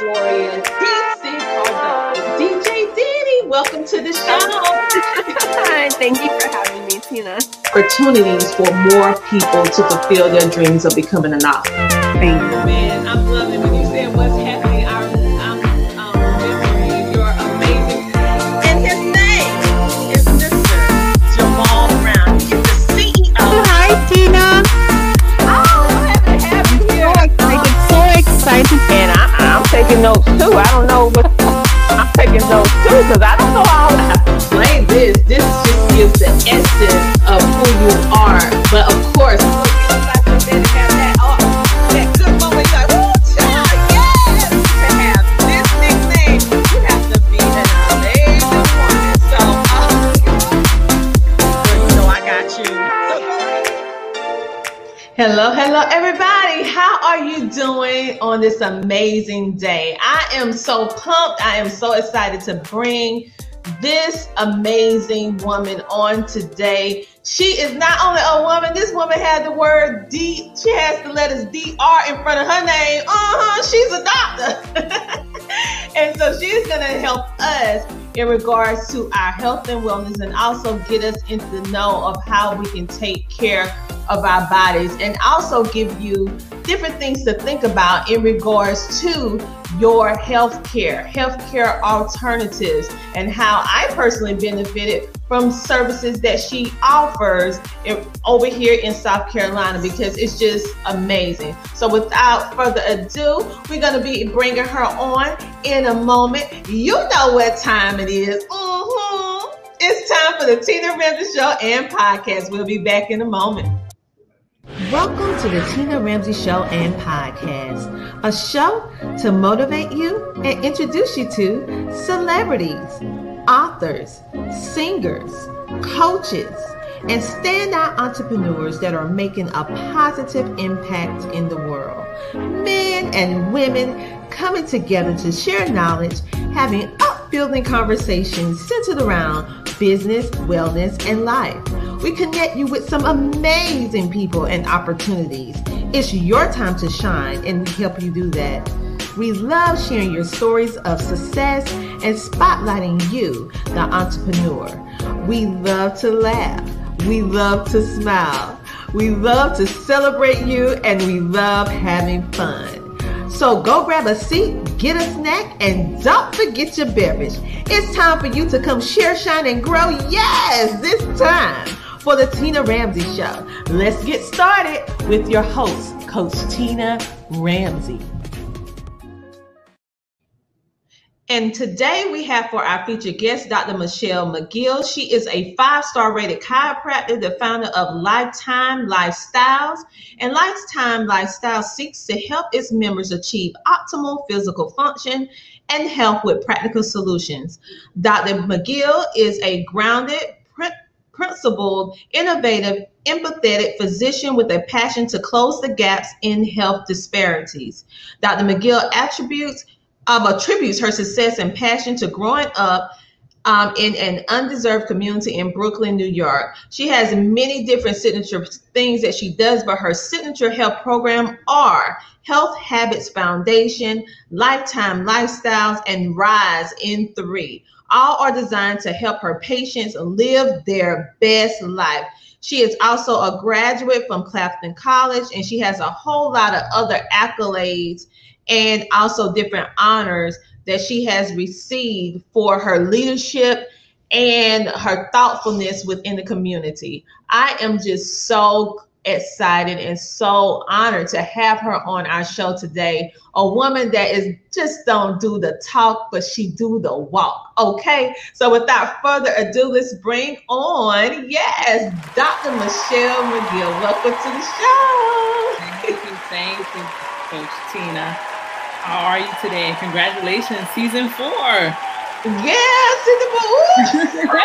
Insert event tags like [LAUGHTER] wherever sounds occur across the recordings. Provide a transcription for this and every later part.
Dorian, DC Cardone, DJ Danny. Welcome to the show. Thank you for having me, Tina. Opportunities for more people to fulfill their dreams of becoming an author. Thank you. Man, I'm loving when you said what's happening. Taking notes too. I don't know what [LAUGHS] I'm taking notes too because I don't know all that. explain this. This just gives the essence of who you are. But of on this amazing day? I am so pumped. I am so excited to bring this amazing woman on today. She is not only a woman, this woman had the word D, she has the letters DR in front of her name. Uh-huh, she's a doctor. [LAUGHS] and so she's going to help us in regards to our health and wellness and also get us into the know of how we can take care of our bodies and also give you different things to think about in regards to your health care, health care alternatives, and how I personally benefited from services that she offers in, over here in South Carolina because it's just amazing. So, without further ado, we're going to be bringing her on in a moment. You know what time it is. Mm-hmm. It's time for the Tina Ramsay Show and podcast. We'll be back in a moment. Welcome to the Tina Ramsay Show and Podcast, a show to motivate you and introduce you to celebrities, authors, singers, coaches, and standout entrepreneurs that are making a positive impact in the world. Men and women coming together to share knowledge, having upbuilding conversations centered around business, wellness, and life. We connect you with some amazing people and opportunities. It's your time to shine, and help you do that. We love sharing your stories of success and spotlighting you, the entrepreneur. We love to laugh. We love to smile. We love to celebrate you, and we love having fun. So go grab a seat, get a snack, and don't forget your beverage. It's time for you to come share, shine, and grow. Yes, this time for the Tina Ramsay Show. Let's get started with your host, Coach Tina Ramsay. And today we have for our featured guest, Dr. Michelle McGill. She is a five star rated chiropractor, the founder of Lifetime Lifestyles. And Lifetime Lifestyles seeks to help its members achieve optimal physical function and health with practical solutions. Dr. McGill is a grounded, principled, innovative, empathetic physician with a passion to close the gaps in health disparities. Dr. McGill attributes um, attributes her success and passion to growing up um, in an undeserved community in Brooklyn, New York. She has many different signature things that she does, but her signature health program are Health Habits Foundation, Lifetime Lifestyles, and Rise in Three. All are designed to help her patients live their best life. She is also a graduate from Claflin College, and she has a whole lot of other accolades and also different honors that she has received for her leadership and her thoughtfulness within the community. I am just so excited and so honored to have her on our show today. A woman that is just don't do the talk, but she do the walk. Okay. So without further ado, let's bring on, yes, Dr. Michelle McGill. Welcome to the show. Thank you, thank you, Coach Tina. How are you today? Congratulations, season four. Yeah, season four.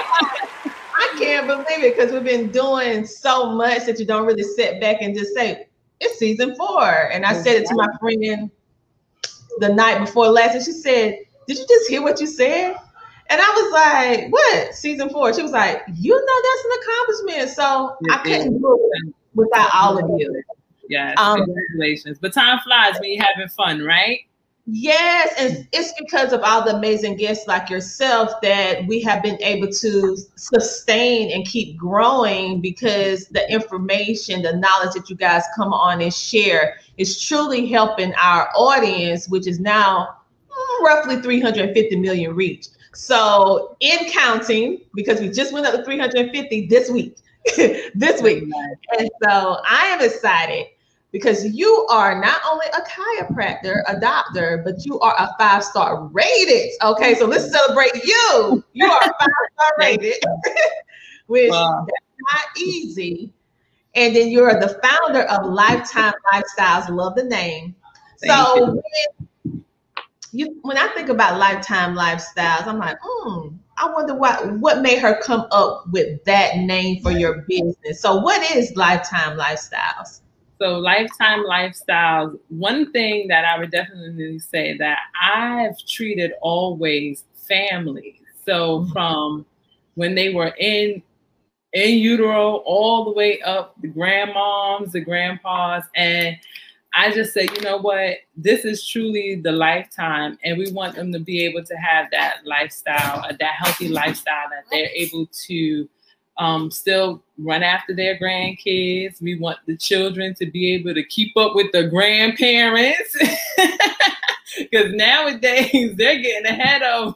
[LAUGHS] I can't believe it because we've been doing so much that you don't really sit back and just say, it's season four. And I said it to my friend the night before last, and she said, Did you just hear what you said? And I was like, What? Season four? She was like, You know, that's an accomplishment. So I couldn't do it without all of you. Yes, um, congratulations. But time flies when you're having fun, right? Yes, and it's because of all the amazing guests like yourself that we have been able to sustain and keep growing because the information, the knowledge that you guys come on and share is truly helping our audience, which is now mm, roughly 350 million reach. So, in counting, because we just went up to 350 this week, [LAUGHS] this week. And so I am excited because you are not only a chiropractor, a doctor, but you are a five star rated. Okay, so let's celebrate you. You are five star [LAUGHS] rated, [LAUGHS] which wow. that's not easy. And then you're the founder of Lifetime Lifestyles. Love the name. Thank so you. When, you, when I think about Lifetime Lifestyles, I'm like, hmm, I wonder what what made her come up with that name for your business. So, what is Lifetime Lifestyles? So, Lifetime Lifestyles, one thing that I would definitely say that I've treated always families. So, mm-hmm. from when they were in in utero all the way up the grandmoms, the grandpas, and I just say, you know what, this is truly the lifetime, and we want them to be able to have that lifestyle, that healthy lifestyle that they're able to um, still run after their grandkids. We want the children to be able to keep up with the grandparents [LAUGHS] because nowadays [LAUGHS] they're getting ahead of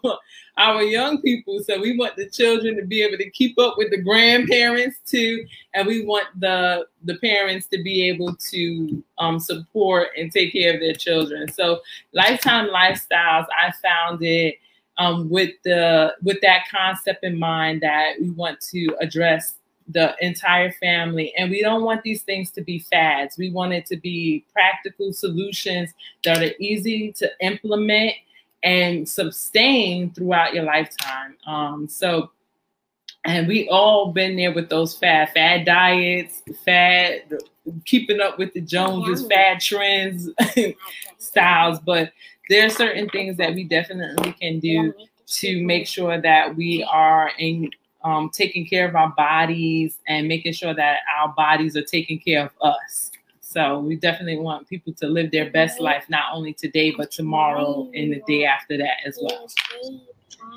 our young people. So we want the children to be able to keep up with the grandparents too, and we want the the parents to be able to um, support and take care of their children. So lifetime lifestyles, I found it um, with the with that concept in mind that we want to address the entire family and we don't want these things to be fads we want it to be practical solutions that are easy to implement and sustain throughout your lifetime. Um, so, and we all been there with those fad fad diets, fad keeping up with the Joneses, fad trends, [LAUGHS] styles. But there are certain things that we definitely can do to make sure that we are in um, taking care of our bodies and making sure that our bodies are taking care of us. So we definitely want people to live their best life, not only today, but tomorrow and the day after that as well.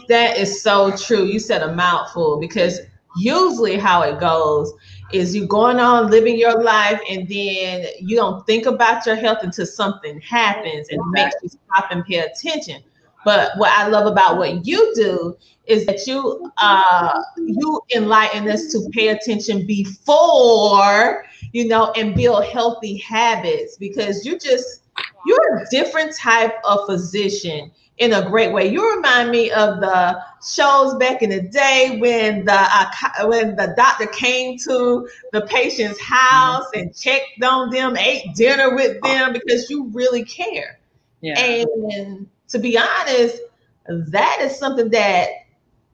That is so true. You said a mouthful because usually how it goes is you going on living your life and then you don't think about your health until something happens and makes you stop and pay attention. But what I love about what you do is that you uh you enlighten us to pay attention before you know, and build healthy habits because you just you're a different type of physician in a great way. You remind me of the shows back in the day when the uh, when the doctor came to the patient's house and checked on them, ate dinner with them because you really care. Yeah. And to be honest, that is something that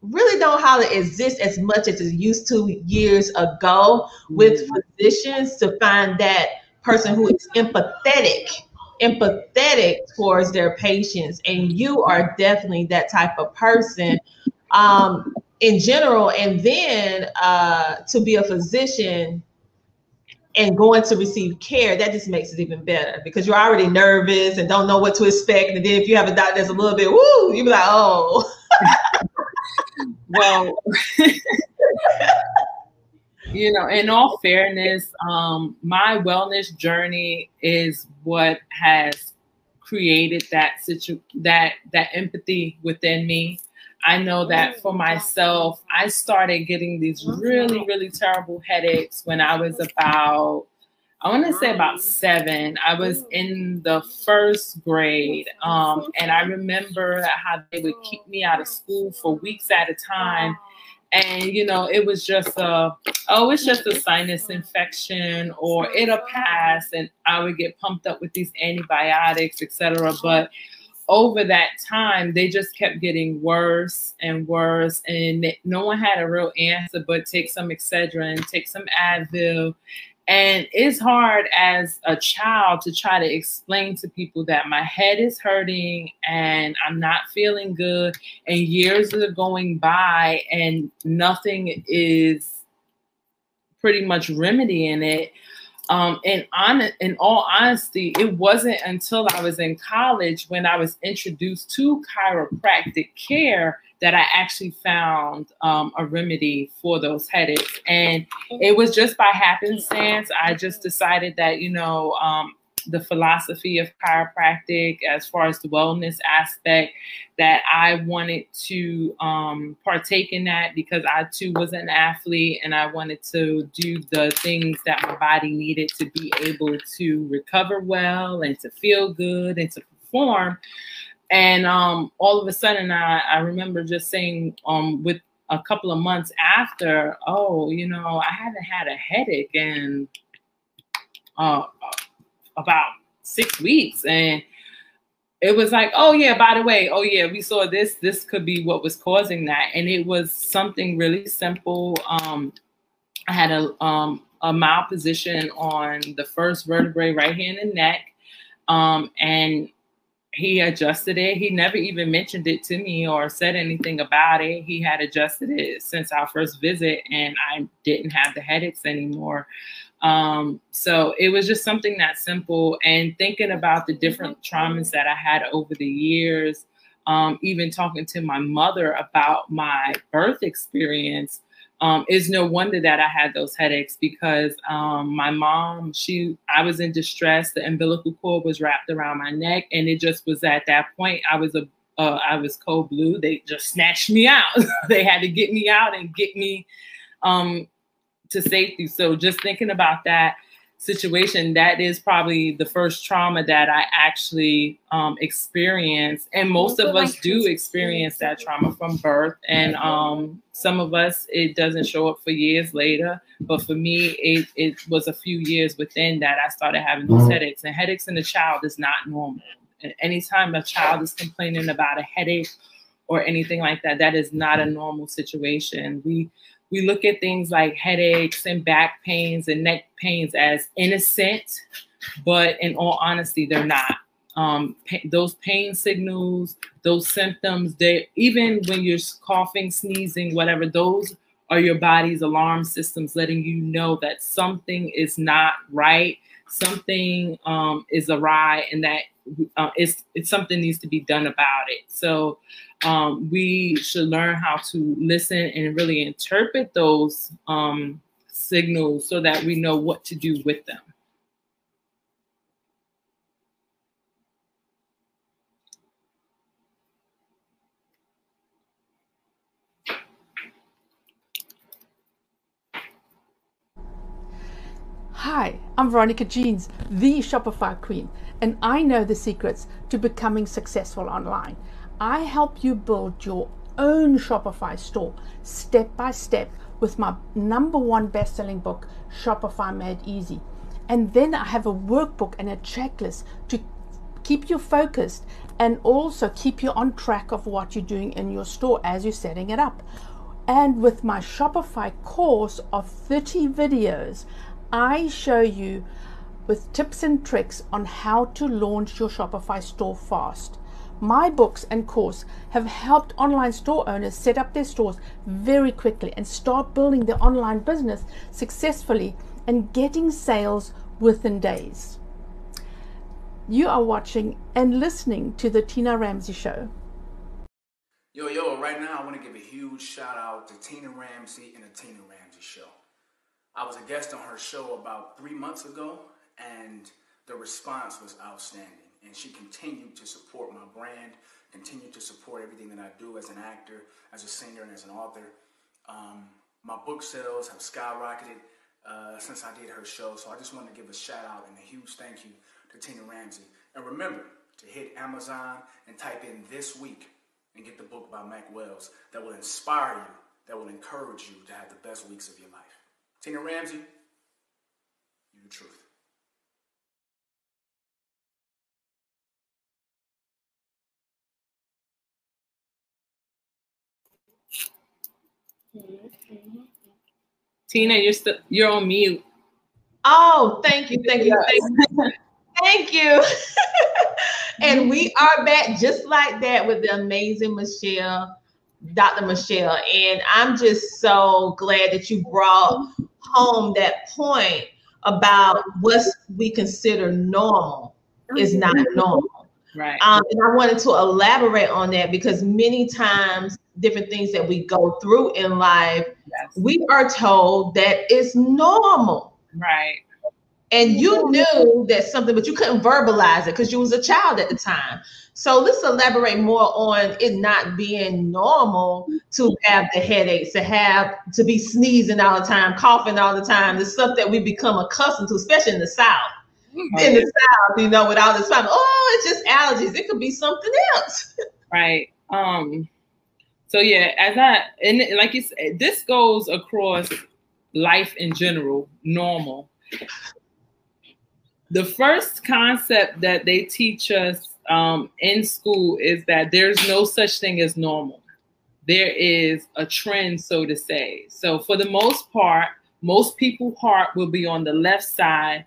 really don't hardly exist as much as it used to years ago with mm-hmm. physicians to find that person who is empathetic empathetic towards their patients and you are definitely that type of person um, in general. And then uh, to be a physician and going to receive care that just makes it even better because you're already nervous and don't know what to expect. And then if you have a doctor that's a little bit woo you be like oh. [LAUGHS] Well, [LAUGHS] you know, in all fairness, um, my wellness journey is what has created that situ that that empathy within me. I know that for myself, I started getting these really, really terrible headaches when I was about I want to say about seven. I was in the first grade. Um, and I remember how they would keep me out of school for weeks at a time. And, you know, it was just a, oh, it's just a sinus infection or it'll pass. And I would get pumped up with these antibiotics, etc. But over that time, they just kept getting worse and worse. And no one had a real answer but take some Excedrin, take some Advil and it's hard as a child to try to explain to people that my head is hurting and I'm not feeling good. And years are going by and nothing is pretty much remedying it. um, and on in all honesty, it wasn't until I was in college when I was introduced to chiropractic care that I actually found um, a remedy for those headaches. And it was just by happenstance. I just decided that, you know, um, the philosophy of chiropractic as far as the wellness aspect that I wanted to um, partake in that because I too was an athlete and I wanted to do the things that my body needed to be able to recover well and to feel good and to perform. And um, all of a sudden, I, I remember just saying um, with a couple of months after, oh, you know, I haven't had a headache and uh, about six weeks. And it was like, oh yeah, by the way, oh yeah, we saw this. This could be what was causing that. And it was something really simple. Um, I had a um, a malposition on the first vertebrae right here in the neck. Um, and he adjusted it. He never even mentioned it to me or said anything about it. He had adjusted it since our first visit, and I didn't have the headaches anymore. Um, so it was just something that simple. And thinking about the different traumas that I had over the years, um, even talking to my mother about my birth experience, um, it's no wonder that I had those headaches because um, my mom, she, I was in distress. The umbilical cord was wrapped around my neck, and it just was at that point I was a, uh, I was cold blue. They just snatched me out. [LAUGHS] they had to get me out and get me um, to safety. So just thinking about that situation, that is probably the first trauma that I actually um, experienced. And most of us do experience that trauma from birth. And um, some of us, it doesn't show up for years later. But for me, it, it was a few years within that I started having these headaches. And headaches in a child is not normal. And anytime a child is complaining about a headache or anything like that, that is not a normal situation. We we look at things like headaches and back pains and neck pains as innocent, but in all honesty, they're not. Um, pa- those pain signals, those symptoms, they even when you're coughing, sneezing, whatever, those are your body's alarm systems letting you know that something is not right, something um, is awry, and that uh, it's, it's something needs to be done about it. So um, we should learn how to listen and really interpret those um, signals so that we know what to do with them. Hi, I'm Veronica Jeans, the Shopify Queen, and I know the secrets to becoming successful online. I help you build your own Shopify store step by step with my number one best selling book, Shopify Made Easy. And then I have a workbook and a checklist to keep you focused and also keep you on track of what you're doing in your store as you're setting it up. And with my Shopify course of 30 videos, I show you with tips and tricks on how to launch your Shopify store fast. My books and course have helped online store owners set up their stores very quickly and start building their online business successfully and getting sales within days. You are watching and listening to the Tina Ramsay Show. Yo, yo, right now I want to give a huge shout out to Tina Ramsay and the Tina Ramsay Show. I was a guest on her show about three months ago, and the response was outstanding and she continued to support my brand, continued to support everything that I do as an actor, as a singer, and as an author. Um, my book sales have skyrocketed uh, since I did her show, so I just want to give a shout out and a huge thank you to Tina Ramsay. And remember to hit Amazon and type in this week and get the book by Mac Wells that will inspire you, that will encourage you to have the best weeks of your life. Tina Ramsay, you the truth. Tina, you're still you're on mute. Oh, thank you, thank you, thank you. Thank you. [LAUGHS] and we are back just like that with the amazing Michelle, Dr. Michelle. And I'm just so glad that you brought home that point about what we consider normal is not normal. Right. Um, and I wanted to elaborate on that because many times, different things that we go through in life, Yes. we are told that it's normal. Right. And you knew that something, but you couldn't verbalize it because you was a child at the time. So let's elaborate more on it not being normal to have the headaches, to have to be sneezing all the time, coughing all the time, the stuff that we become accustomed to, especially in the South. In the South, you know, with all this time, oh, it's just allergies. It could be something else. [LAUGHS] Right. Um. So yeah, as I and like you said, this goes across life in general, normal. The first concept that they teach us um, in school is that there's no such thing as normal. There is a trend, so to say. So for the most part, most people's heart will be on the left side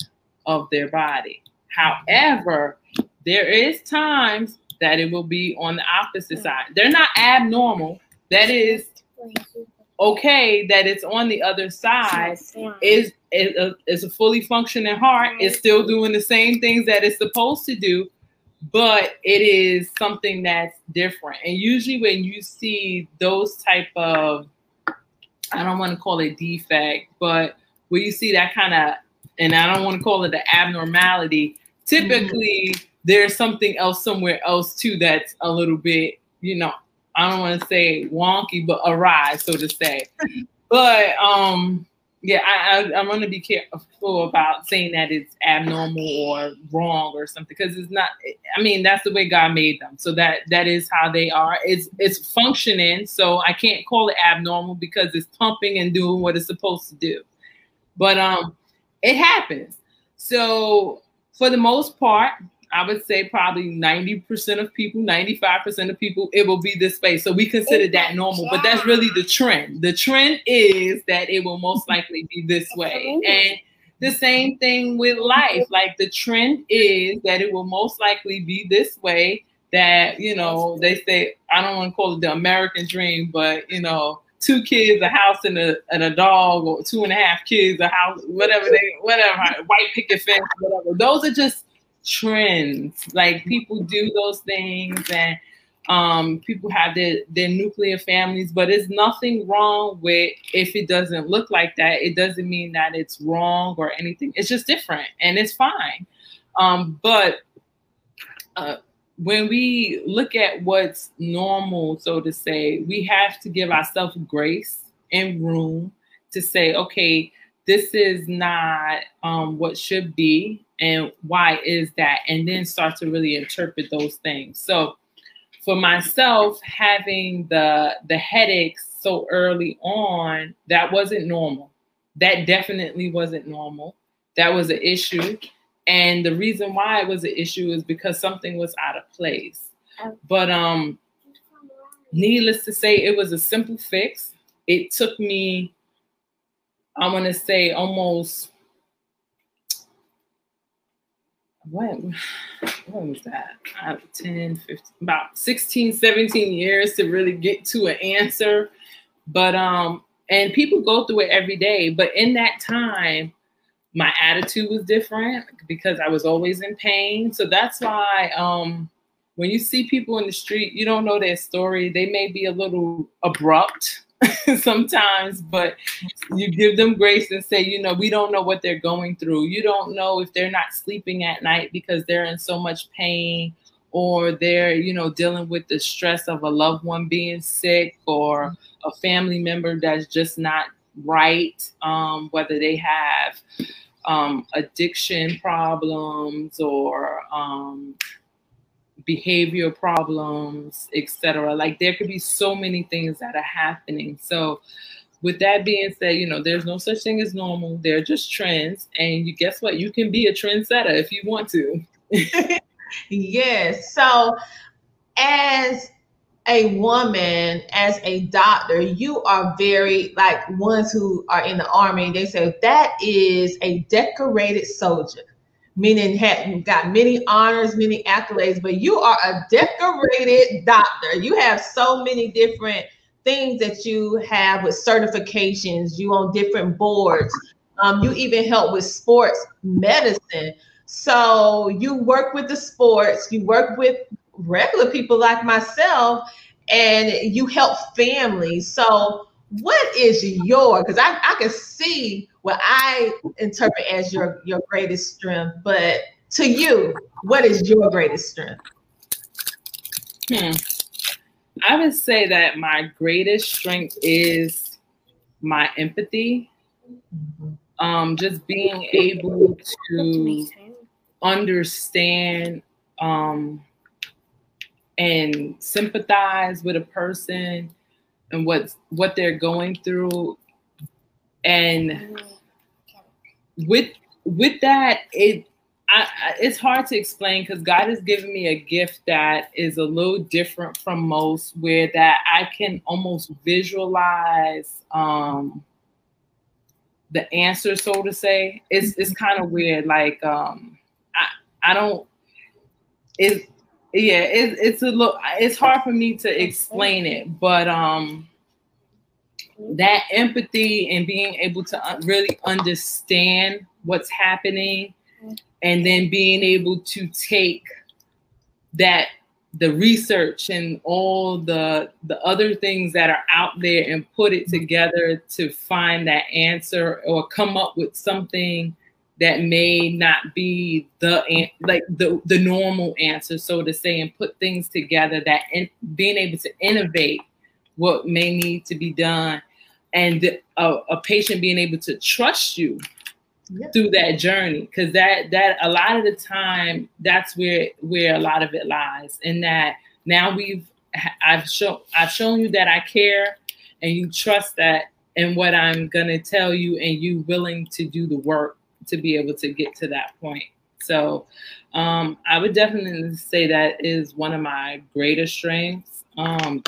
of their body. However, there is times that it will be on the opposite side. They're not abnormal. That is okay that it's on the other side is is uh, a, a fully functioning heart it's still doing the same things that it's supposed to do but it is something that's different and usually when you see those type of i don't want to call it defect but when you see that kind of and i don't want to call it the abnormality typically there's something else somewhere else too that's a little bit you know I don't want to say wonky, but awry, so to say. [LAUGHS] but um, yeah, I, I I'm gonna be careful about saying that it's abnormal or wrong or something because it's not. I mean, that's the way God made them, so that that is how they are. It's it's functioning, so I can't call it abnormal because it's pumping and doing what it's supposed to do. But um, it happens. So for the most part, I would say probably 90% of people, 95% of people, it will be this way. So we consider that normal, but that's really the trend. The trend is that it will most [LAUGHS] likely be this way. And the same thing with life. Like the trend is that it will most likely be this way. That, you know, they say, I don't want to call it the American dream, but, you know, two kids, a house, and a and a dog, or two and a half kids, a house, whatever they, whatever, white picket fence, whatever. Those are just trends. Like people do those things, and um, people have their their nuclear families, but it's nothing wrong with if it doesn't look like that. It doesn't mean that it's wrong or anything. It's just different, and it's fine. Um, but uh, when we look at what's normal, so to say, we have to give ourselves grace and room to say, okay, this is not um, what should be, and why is that? And then start to really interpret those things. So, for myself, having the the headaches so early on, that wasn't normal. That definitely wasn't normal. That was an issue. And the reason why it was an issue is because something was out of place. But um needless to say, it was a simple fix. It took me, I want to say, almost what, when was that? Uh, 10, 15, about 16, 17 years to really get to an answer. But um, and people go through it every day. But in that time, my attitude was different because I was always in pain. So that's why um when you see people in the street, you don't know their story. They may be a little abrupt [LAUGHS] sometimes, but you give them grace and say, you know, we don't know what they're going through. You don't know if they're not sleeping at night because they're in so much pain or they're, you know, dealing with the stress of a loved one being sick or a family member that's just not right, um, whether they have um, addiction problems or um, behavior problems, etc. Like there could be so many things that are happening. So, with that being said, you know, there's no such thing as normal. They're just trends, and you guess what? You can be a trendsetter if you want to. [LAUGHS] yes. So, as a woman, as a doctor, you are very like ones who are in the army. They say that is a decorated soldier meaning had got many honors, many accolades, but you are a decorated doctor. You have so many different things that you have with certifications, you on different boards. Um, you even help with sports medicine. So you work with the sports, you work with regular people like myself, and you help families. So what is your because I, I can see what I interpret as your your greatest strength, but to you, what is your greatest strength? Hmm. I would say that my greatest strength is my empathy. Mm-hmm. Um, just being able to understand um, and sympathize with a person and what what they're going through and with with that it I, it's hard to explain because God has given me a gift that is a little different from most, where that I can almost visualize um, the answer, so to say. It's it's kind of weird. Like um, I I don't. It yeah. It, it's a little. It's hard for me to explain it, but um, that empathy and being able to uh, really understand what's happening mm-hmm. and then being able to take that the research and all the the other things that are out there and put it mm-hmm. together to find that answer or come up with something that may not be the like the the normal answer so to say and put things together that in, being able to innovate what may need to be done and a, a patient being able to trust you yep. through that journey because that that a lot of the time that's where where a lot of it lies in that now we've I've shown I've shown you that I care and you trust that and what I'm gonna tell you and you willing to do the work to be able to get to that point. So um, I would definitely say that is one of my greatest strengths. Um,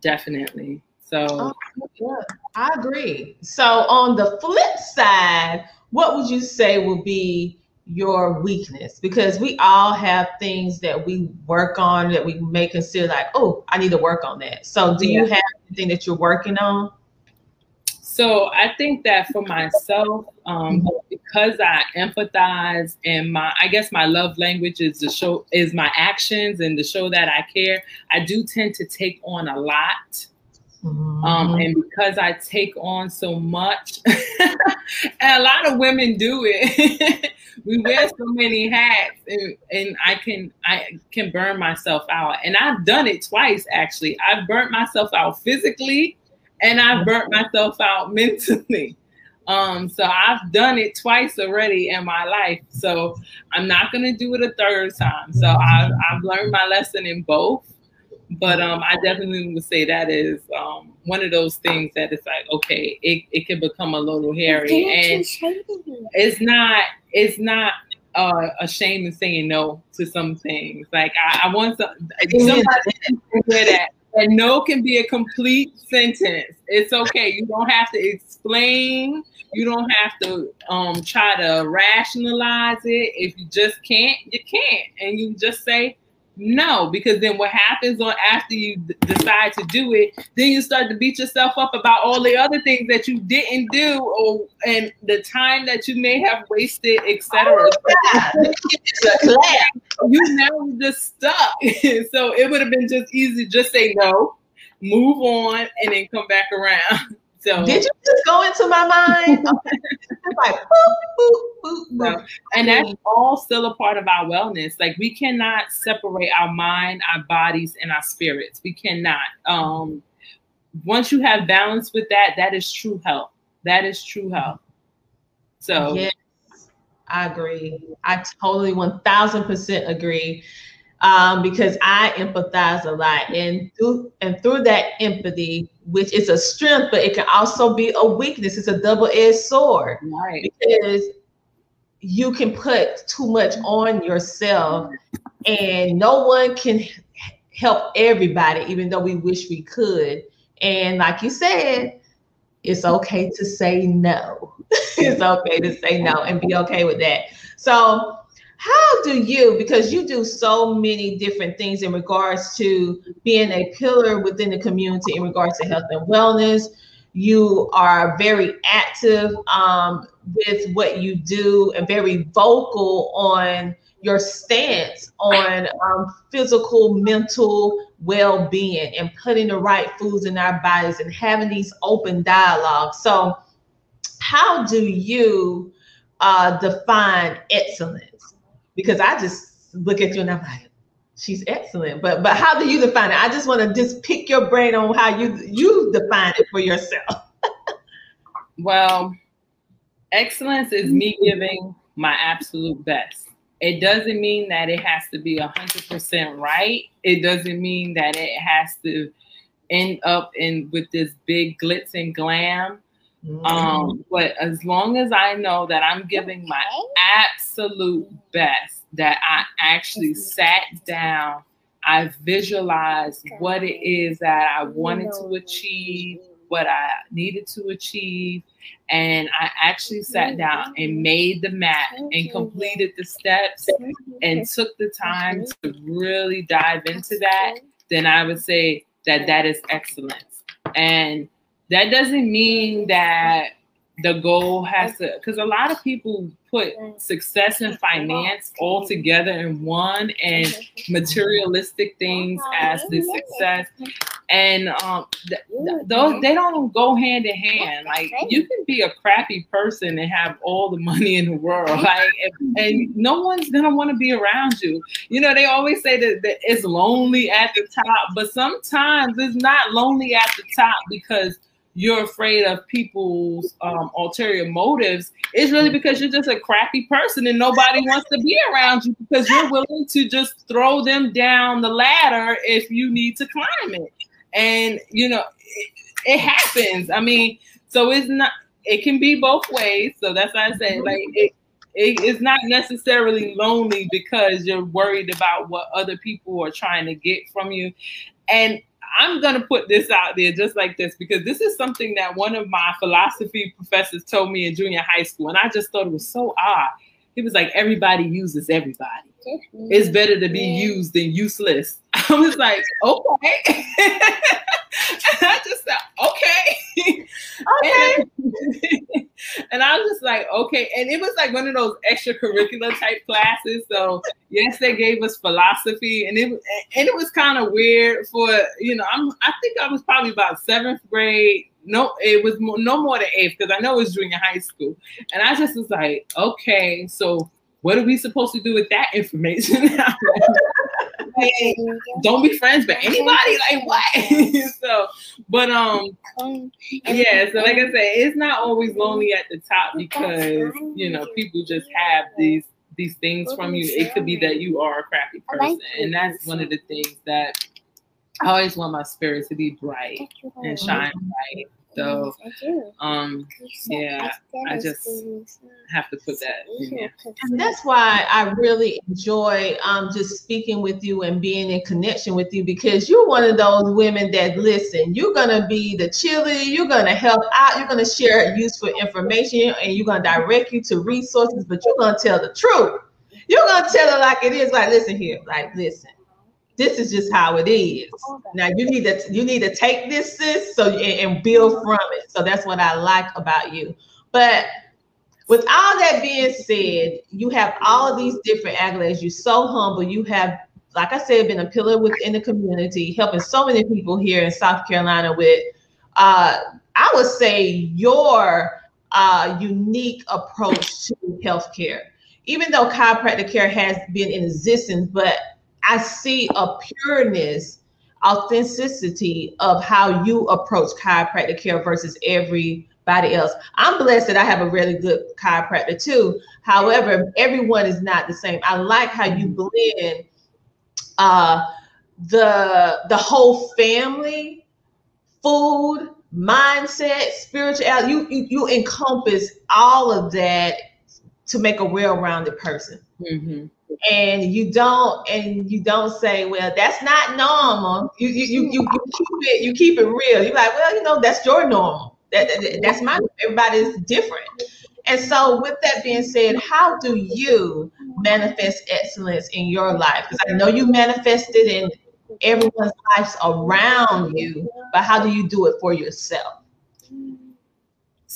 definitely. So oh, yeah, I agree. So on the flip side, what would you say will be your weakness? Because we all have things that we work on that we may consider like, oh, I need to work on that. So do yeah. you have anything that you're working on? So I think that for myself, um, mm-hmm. because I empathize and my, I guess my love language is the show is my actions and the show that I care. I do tend to take on a lot Mm-hmm. Um, and because I take on so much, [LAUGHS] and a lot of women do it, [LAUGHS] we wear so many hats, and, and I can I can burn myself out. And I've done it twice actually. I've burnt myself out physically, and I've burnt myself out [LAUGHS] mentally. Um, so I've done it twice already in my life. So I'm not gonna do it a third time. So I've, I've learned my lesson in both. But um, I definitely would say that is um, one of those things that it's like, okay, it, it can become a little hairy. And it's not, it's not uh, shame in saying no to some things. Like I, I want some, somebody to hear And no can be a complete sentence. It's okay. You don't have to explain. You don't have to um, try to rationalize it. If you just can't, you can't. And you just say, no, because then what happens on after you d- decide to do it, then you start to beat yourself up about all the other things that you didn't do, or and the time that you may have wasted, etc. Oh, [LAUGHS] you now just stuck. [LAUGHS] so it would have been just easy just say no, move on, and then come back around. [LAUGHS] So did you just go into my mind? [LAUGHS] like boop, boop, boop, boop. And that's all still a part of our wellness. Like we cannot separate our mind, our bodies, and our spirits. We cannot. Um, once you have balance with that, that is true health. That is true health. So yes, I agree. I totally one thousand percent agree um, because I empathize a lot, and through and through that empathy, which is a strength, but it can also be a weakness. It's a double-edged sword, right? Because you can put too much on yourself, and no one can help everybody, even though we wish we could. And like you said, it's okay to say no. [LAUGHS] it's okay to say no and be okay with that. So how do you because you do so many different things in regards to being a pillar within the community in regards to health and wellness You are very active um, with what you do and very vocal on your stance on um, physical, mental well being and putting the right foods in our bodies and having these open dialogues. So, how do you uh, define excellence? Because I just look at you and I'm like, she's excellent. But but how do you define it? I just want to just pick your brain on how you you define it for yourself. [LAUGHS] well, excellence is me giving my absolute best. It doesn't mean that it has to be 100% right. It doesn't mean that it has to end up in with this big glitz and glam. Mm-hmm. Um, but as long as I know that I'm giving my absolute best, that I actually sat down, I visualized what it is that I wanted to achieve, what I needed to achieve, and I actually sat down and made the map and completed the steps and took the time to really dive into that, then I would say that that is excellence. And that doesn't mean that the goal has to because a lot of people put success and finance all together in one and materialistic things as the success. And um th- those they don't go hand in hand. Like you can be a crappy person and have all the money in the world [LAUGHS] like and, and no one's gonna want to be around you. You know they always say that, that it's lonely at the top but sometimes it's not lonely at the top because you're afraid of people's um, ulterior motives it's really because you're just a crappy person and nobody wants to be around you because you're willing to just throw them down the ladder if you need to climb it. And you know it, it happens. I mean so it's not it can be both ways. So that's why i say like it, it, it's not necessarily lonely because you're worried about what other people are trying to get from you. And I'm going to put this out there just like this because this is something that one of my philosophy professors told me in junior high school. And I just thought it was so odd. He was like, everybody uses everybody. It's better to be used than useless. I was like, okay. [LAUGHS] I just said, okay. okay. And, [LAUGHS] and, I was just like, okay. And it was like one of those extracurricular type classes. So yes, they gave us philosophy, and it and it was kind of weird for you know. I'm I think I was probably about seventh grade. No, it was more, no more than eighth because I know it was junior high school, and I just was like, okay, so what are we supposed to do with that information? [LAUGHS] don't be friends with anybody. Like what? [LAUGHS] so, but um, yeah. So like I said, it's not always lonely at the top because you know people just have these these things from you. It could be that you are a crappy person, and that's one of the things that I always want my spirit to be bright and shine bright so, um, yeah, I just have to put that in there. And that's why I really enjoy um, just speaking with you and being in connection with you because you're one of those women that listen. You're gonna be the cheerleader. You're gonna help out. You're gonna share useful information, and you're gonna direct you to resources. But you're gonna tell the truth. You're gonna tell it like it is. Like, listen here. Like, listen this is just how it is. Now you need to you need to take this sis so and, and build from it. So that's what I like about you. But with all that being said, you have all these different accolades. You're so humble. You have, like I said, been a pillar within the community, helping so many people here in South Carolina with, uh, I would say, your uh, unique approach to healthcare. Even though chiropractic care has been in existence, but I see a pureness, authenticity of how you approach chiropractic care versus everybody else. I'm blessed that I have a really good chiropractor too. However, everyone is not the same. I like how you blend uh, the the whole family, food, mindset, spirituality. You, you you encompass all of that to make a well-rounded person. Mm-hmm. And you don't and you don't say well that's not normal. You you you, you, keep it you keep it real. You're like well you know that's your normal. That, that that's my everybody's different. And so with that being said how do you manifest excellence in your life? Because i know you manifested in everyone's lives around you but how do you do it for yourself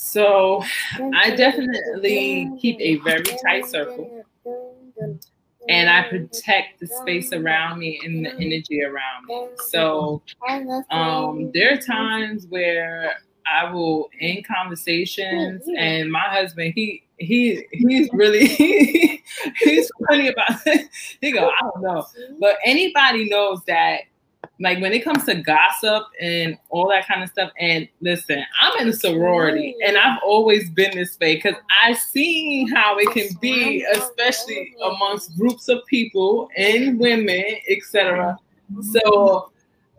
So I definitely keep a very tight circle and I protect the space around me and the energy around me. So um, there are times where I will end conversations, and my husband he he he's really [LAUGHS] he's funny about it. [LAUGHS] He go I don't know, but anybody knows that like when it comes to gossip and all that kind of stuff. And listen, I'm in a sorority and I've always been this way because I've seen how it can be, especially amongst groups of people and women, etc. So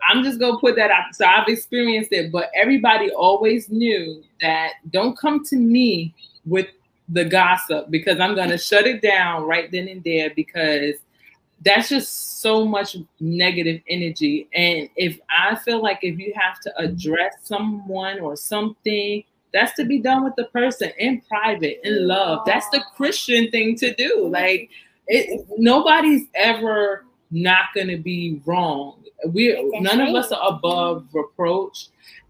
I'm just gonna put that out. So I've experienced it, but everybody always knew that don't come to me with the gossip because I'm gonna shut it down right then and there because that's just so much negative energy. And if I feel like if you have to address someone or something, that's to be done with the person in private, in love. That's the Christian thing to do. Like it, nobody's ever not going to be wrong. We none of us are above reproach.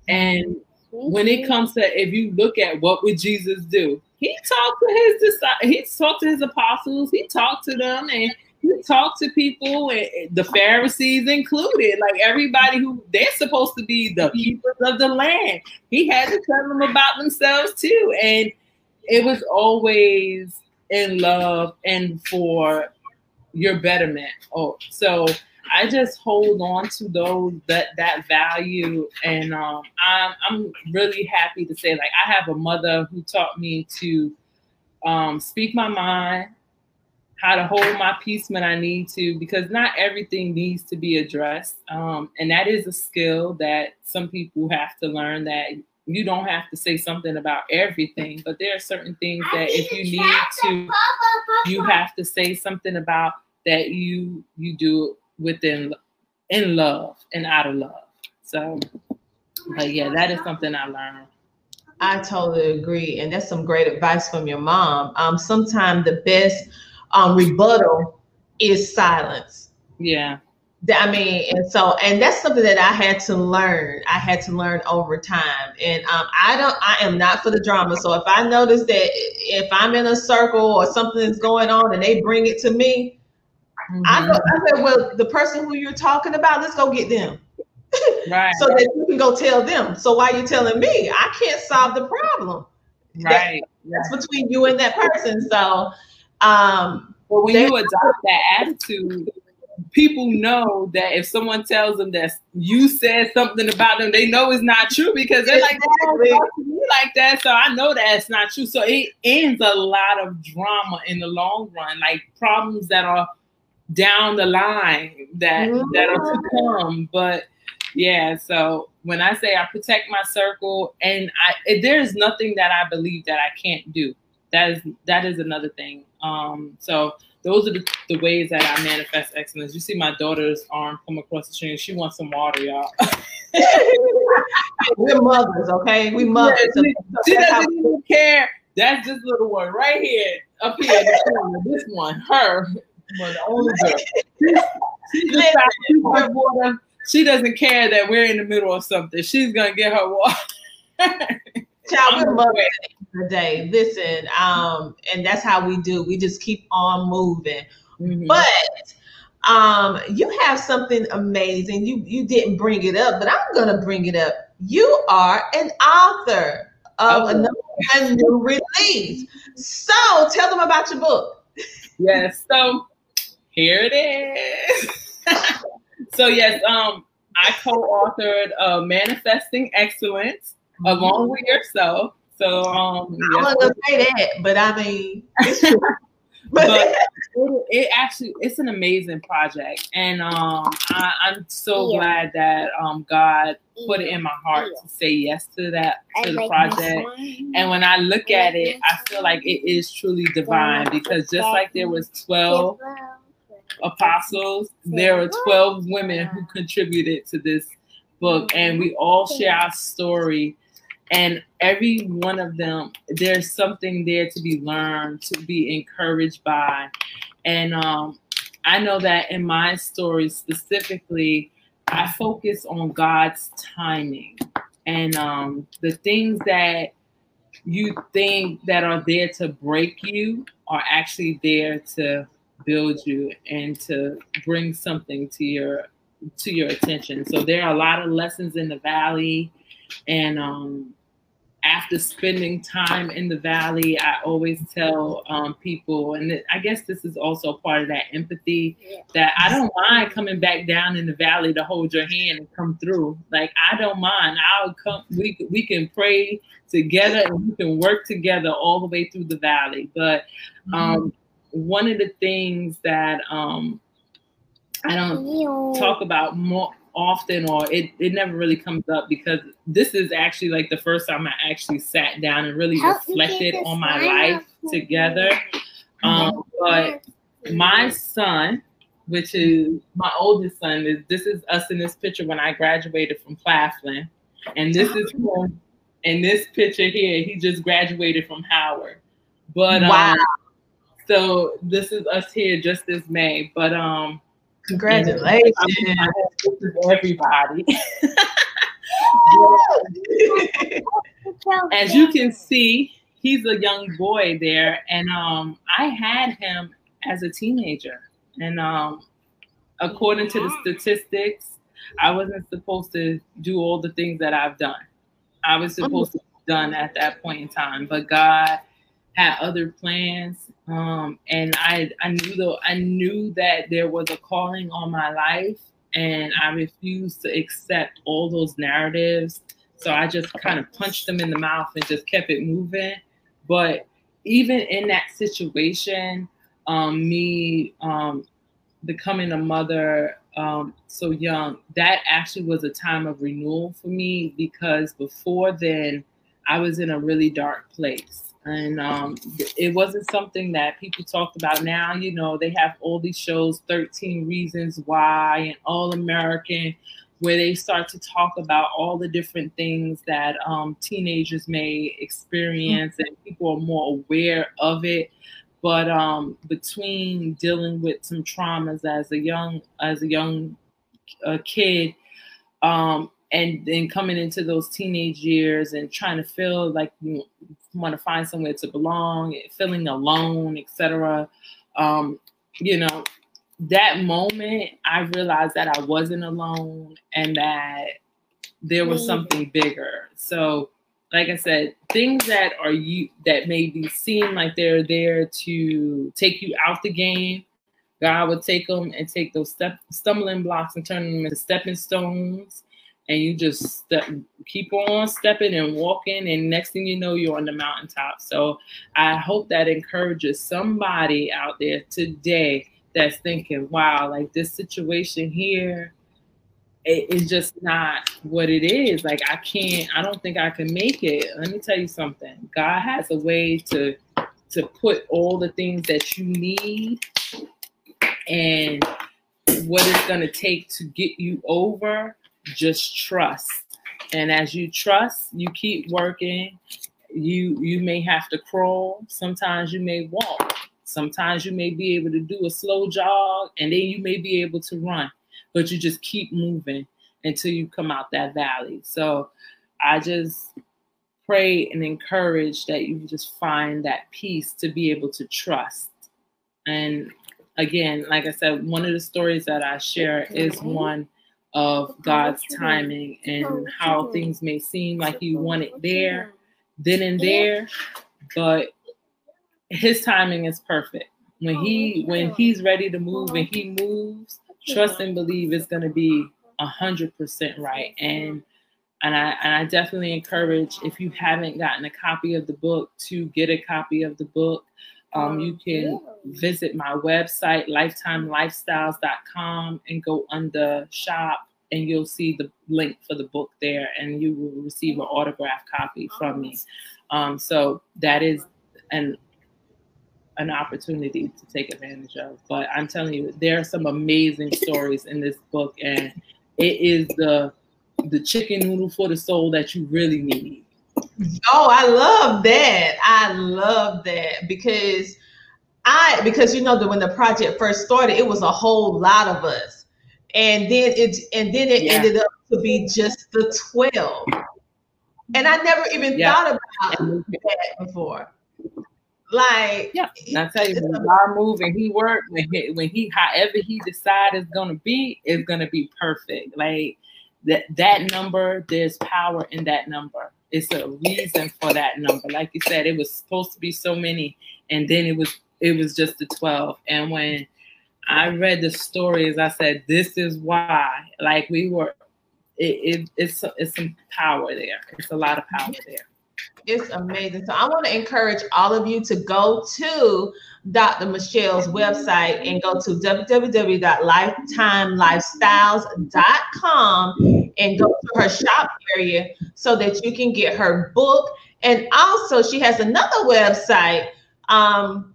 And when it comes to if you look at what would Jesus do, he talked to his disciples, he talked to his apostles, he talked to them, and he talked to people, the Pharisees included, like everybody who they're supposed to be the keepers of the land. He had to tell them about themselves too, and it was always in love and for your betterment. Oh, so I just hold on to those that that value, and um, I'm I'm really happy to say like I have a mother who taught me to um, speak my mind how to hold my peace when I need to, because not everything needs to be addressed. Um, and that is a skill that some people have to learn that you don't have to say something about everything, but there are certain things that if you need to, you have to say something about that you you do within in love and out of love. So, but yeah, that is something I learned. I totally agree, and that's some great advice from your mom. Um, sometimes the best um, rebuttal is silence. Yeah. I mean, and so, and that's something that I had to learn. I had to learn over time. And um, I don't, I am not for the drama. So if I notice that if I'm in a circle or something is going on and they bring it to me, mm-hmm. I, go, I said, well, the person who you're talking about, let's go get them. [LAUGHS] Right. so that you can go tell them. So why are you telling me? I can't solve the problem. Right. That, that's between you and that person. So um, but when you adopt that attitude, people know that if someone tells them that you said something about them, they know it's not true because they're like, exactly. talk to me like that. So I know that it's not true. So it ends a lot of drama in the long run, like problems that are down the line that mm-hmm. that are to come. But yeah, so when I say I protect my circle, and I there's nothing that I believe that I can't do. That is that is another thing. Um, so those are the, the, ways that I manifest excellence. You see my daughter's arm come across the screen. She wants some water, y'all. [LAUGHS] We're mothers, okay? We mothers. Yeah, she, she doesn't even care. That's this little one right here, up here. this one, her, well, the girl. She, she just her water. She doesn't care that we're in the middle of something. She's gonna get her water. [LAUGHS] Child, we're mothers the day. Listen, um, and that's how we do. We just keep on moving. Mm-hmm. But um, you have something amazing. You you didn't bring it up, but I'm gonna bring it up. You are an author of oh. a, a new release. So tell them about your book. Yes. So here it is. [LAUGHS] so yes, um, I co-authored uh, Manifesting Excellence along with yourself. So um, I wasn't gonna say that, but I mean, [LAUGHS] but [LAUGHS] it, it, actually it's an amazing project, and um, I, am so yeah. glad that um God put it in my heart to say yes to that to the project. And when I look at it, I feel like it is truly divine because just like there was twelve apostles, there are twelve women who contributed to this book, and we all share our story and every one of them there's something there to be learned to be encouraged by. And um, i know that in my story specifically i focus on god's timing. And um, the things that you think that are there to break you are actually there to build you and to bring something to your to your attention. So there are a lot of lessons in the valley, and um, after spending time in the valley, I always tell um, people, and I guess this is also part of that empathy that I don't mind coming back down in the valley to hold your hand and come through. Like I don't mind. I'll come. We we can pray together and we can work together all the way through the valley. But mm-hmm. um, mm-hmm. one of the things that um, I don't talk about more often or it, it never really comes up because this is actually like the first time I actually sat down and really Help reflected on my life together. Um, but my son, which is my oldest son, is this is us in this picture when I graduated from Claflin. And this is him in this picture here. He just graduated from Howard. But um, wow. so this is us here just this May. But um Congratulations. everybody. [LAUGHS] As you can see, he's a young boy there, and um, I had him as a teenager. And um, according to the statistics, I wasn't supposed to do all the things that I've done. I was supposed to be done at that point in time, but God had other plans um, and I I knew though I knew that there was a calling on my life, and I refused to accept all those narratives. So I just kind of punched them in the mouth and just kept it moving. But even in that situation, um, me um, becoming a mother um, so young, that actually was a time of renewal for me because before then, I was in a really dark place and um, it wasn't something that people talked about now you know they have all these shows 13 reasons why and all american where they start to talk about all the different things that um, teenagers may experience mm-hmm. and people are more aware of it but um, between dealing with some traumas as a young as a young uh, kid um, and then coming into those teenage years and trying to feel like want to find somewhere to belong, feeling alone, etc. Um, you know, that moment, I realized that I wasn't alone and that there was mm. something bigger. So, like I said, things that are you that maybe seem like they're there to take you out the game, God would take them and take those step stumbling blocks and turn them into stepping stones and you just step, keep on stepping and walking and next thing you know you're on the mountaintop. So i hope that encourages somebody out there today that's thinking wow like this situation here it is just not what it is. Like i can't i don't think i can make it. Let me tell you something. God has a way to to put all the things that you need and what it's going to take to get you over just trust. And as you trust, you keep working. You you may have to crawl. Sometimes you may walk. Sometimes you may be able to do a slow jog, and then you may be able to run. But you just keep moving until you come out that valley. So I just pray and encourage that you just find that peace to be able to trust. And again, like I said, one of the stories that I share is one of God's timing and how things may seem like you want it there, then and there, but his timing is perfect. When he when he's ready to move and he moves, trust and believe it's gonna be a hundred percent right. And and I and I definitely encourage if you haven't gotten a copy of the book to get a copy of the book. Um, you can visit my website, lifetimelifestyles.com, and go under shop, and you'll see the link for the book there, and you will receive an autographed copy from me. Um, so that is an an opportunity to take advantage of. But I'm telling you, there are some amazing stories in this book, and it is the the chicken noodle for the soul that you really need. Oh, I love that. I love that because I because you know that when the project first started, it was a whole lot of us. And then it and then it yeah. ended up to be just the 12. And I never even Yeah. thought about that before. Like, Yeah, and I tell you, when God move and He work, when he, when He, however He decide is gonna be, is gonna be perfect. Like that that number, there's power in that number. It's a reason for that number. Like you said, it was supposed to be so many, and then it was it was just the twelve. And when I read the stories, I said, "This is why." Like we were, it, it it's it's some power there. It's a lot of power there. It's amazing. So I want to encourage all of you to go to Dr. Michelle's website and go to www.lifetimelifestyles.com and go to her shop area so that you can get her book. And also, she has another website. Um,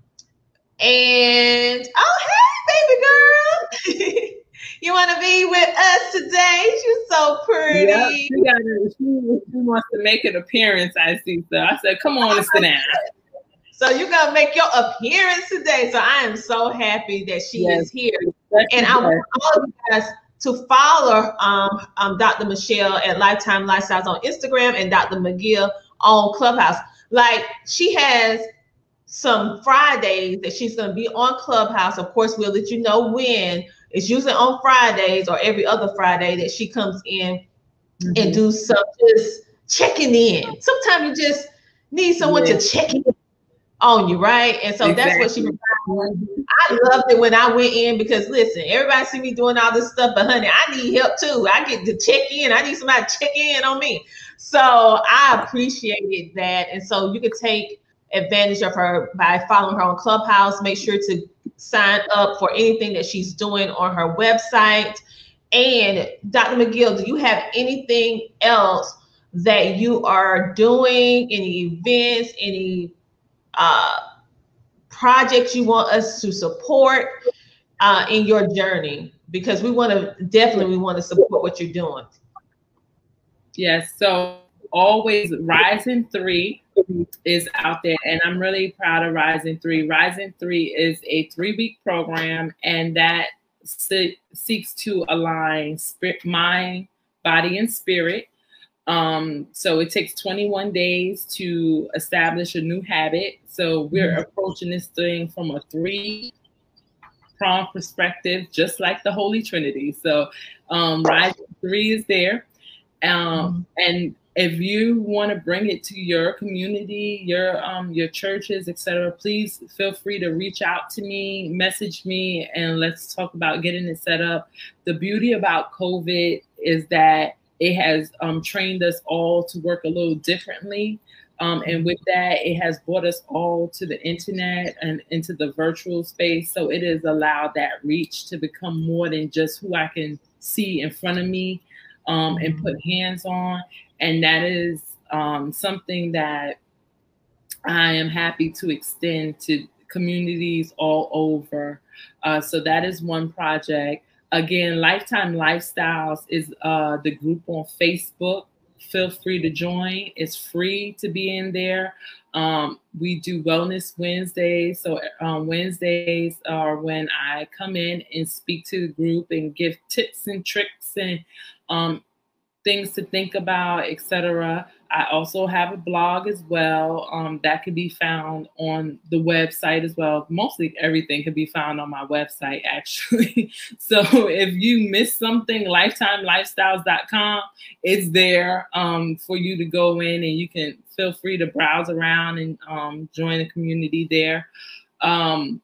and oh, hey, baby girl. [LAUGHS] you want to be with us today? She's so pretty. Yeah, she, gotta, she, she wants to make an appearance. I see. So I said, "Come on and sit down." So you're gonna make your appearance today. So I am so happy that she Yes. is here. And I want all of you guys to follow um, um, Dr. Michelle at Lifetime Lifestyles on Instagram and Dr. McGill on Clubhouse. Like she has some Fridays that she's gonna be on Clubhouse. Of course, we'll let you know when. It's usually on Fridays or every other Friday that she comes in and do some just checking in. Sometimes you just need someone Yeah. to check in on you, right? And so that's what she I loved it when I went in because listen, everybody see me doing all this stuff, but honey, I need help too. I get to check in. I need somebody to check in on me. So I appreciated that. And so you could take advantage of her by following her on Clubhouse. Make sure to sign up for anything that she's doing on her website. And Dr. McGill, do you have anything else that you are doing? Any events, any uh, projects you want us to support uh, in your journey? Because we want to definitely we want to support what you're doing. Yes. So always Rising Three is out there, and I'm really proud of Rising Three. Rising Three is a three week program, and that se- seeks to align spirit, mind, body, and spirit. Um, so it takes 21 days to establish a new habit. So we're approaching this thing from a three prong perspective, just like the Holy Trinity. So um, Rising Three is there. Um, and if you want to bring it to your community, your um, your churches, etc., please feel free to reach out to me, message me, and let's talk about getting it set up. The beauty about COVID is that it has um, trained us all to work a little differently. Um, and with that, it has brought us all to the internet and into the virtual space. So it has allowed that reach to become more than just who I can see in front of me um, and put hands on. And that is um, something that I am happy to extend to communities all over. Uh, so that is one project. Again, Lifetime Lifestyles is uh, the group on Facebook. Feel free to join. It's free to be in there. Um, we do Wellness Wednesdays. So um, Wednesdays are when I come in and speak to the group and give tips and tricks and um, things to think about, etc. I also have a blog as well um, that can be found on the website as well. Mostly everything can be found on my website, actually. [LAUGHS] so if you miss something, lifetimelifestyles.com, it's there um, for you to go in and you can feel free to browse around and um, join the community there. Um,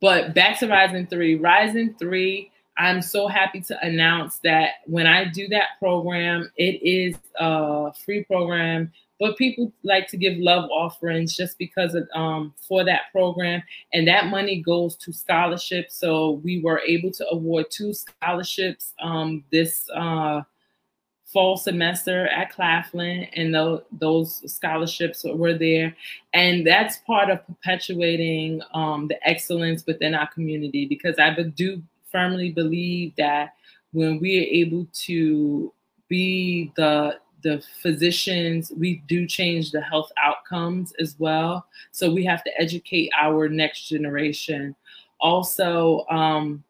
but back to Rising 3. Rising 3 I'm so happy to announce that when I do that program, it is a free program, but people like to give love offerings just because of um, for that program, and that money goes to scholarships. So we were able to award two scholarships um, this uh, fall semester at Claflin, and tho- those scholarships were there, and that's part of perpetuating um, the excellence within our community because I do firmly believe that when we are able to be the the physicians, we do change the health outcomes as well. So we have to educate our next generation. Also, um,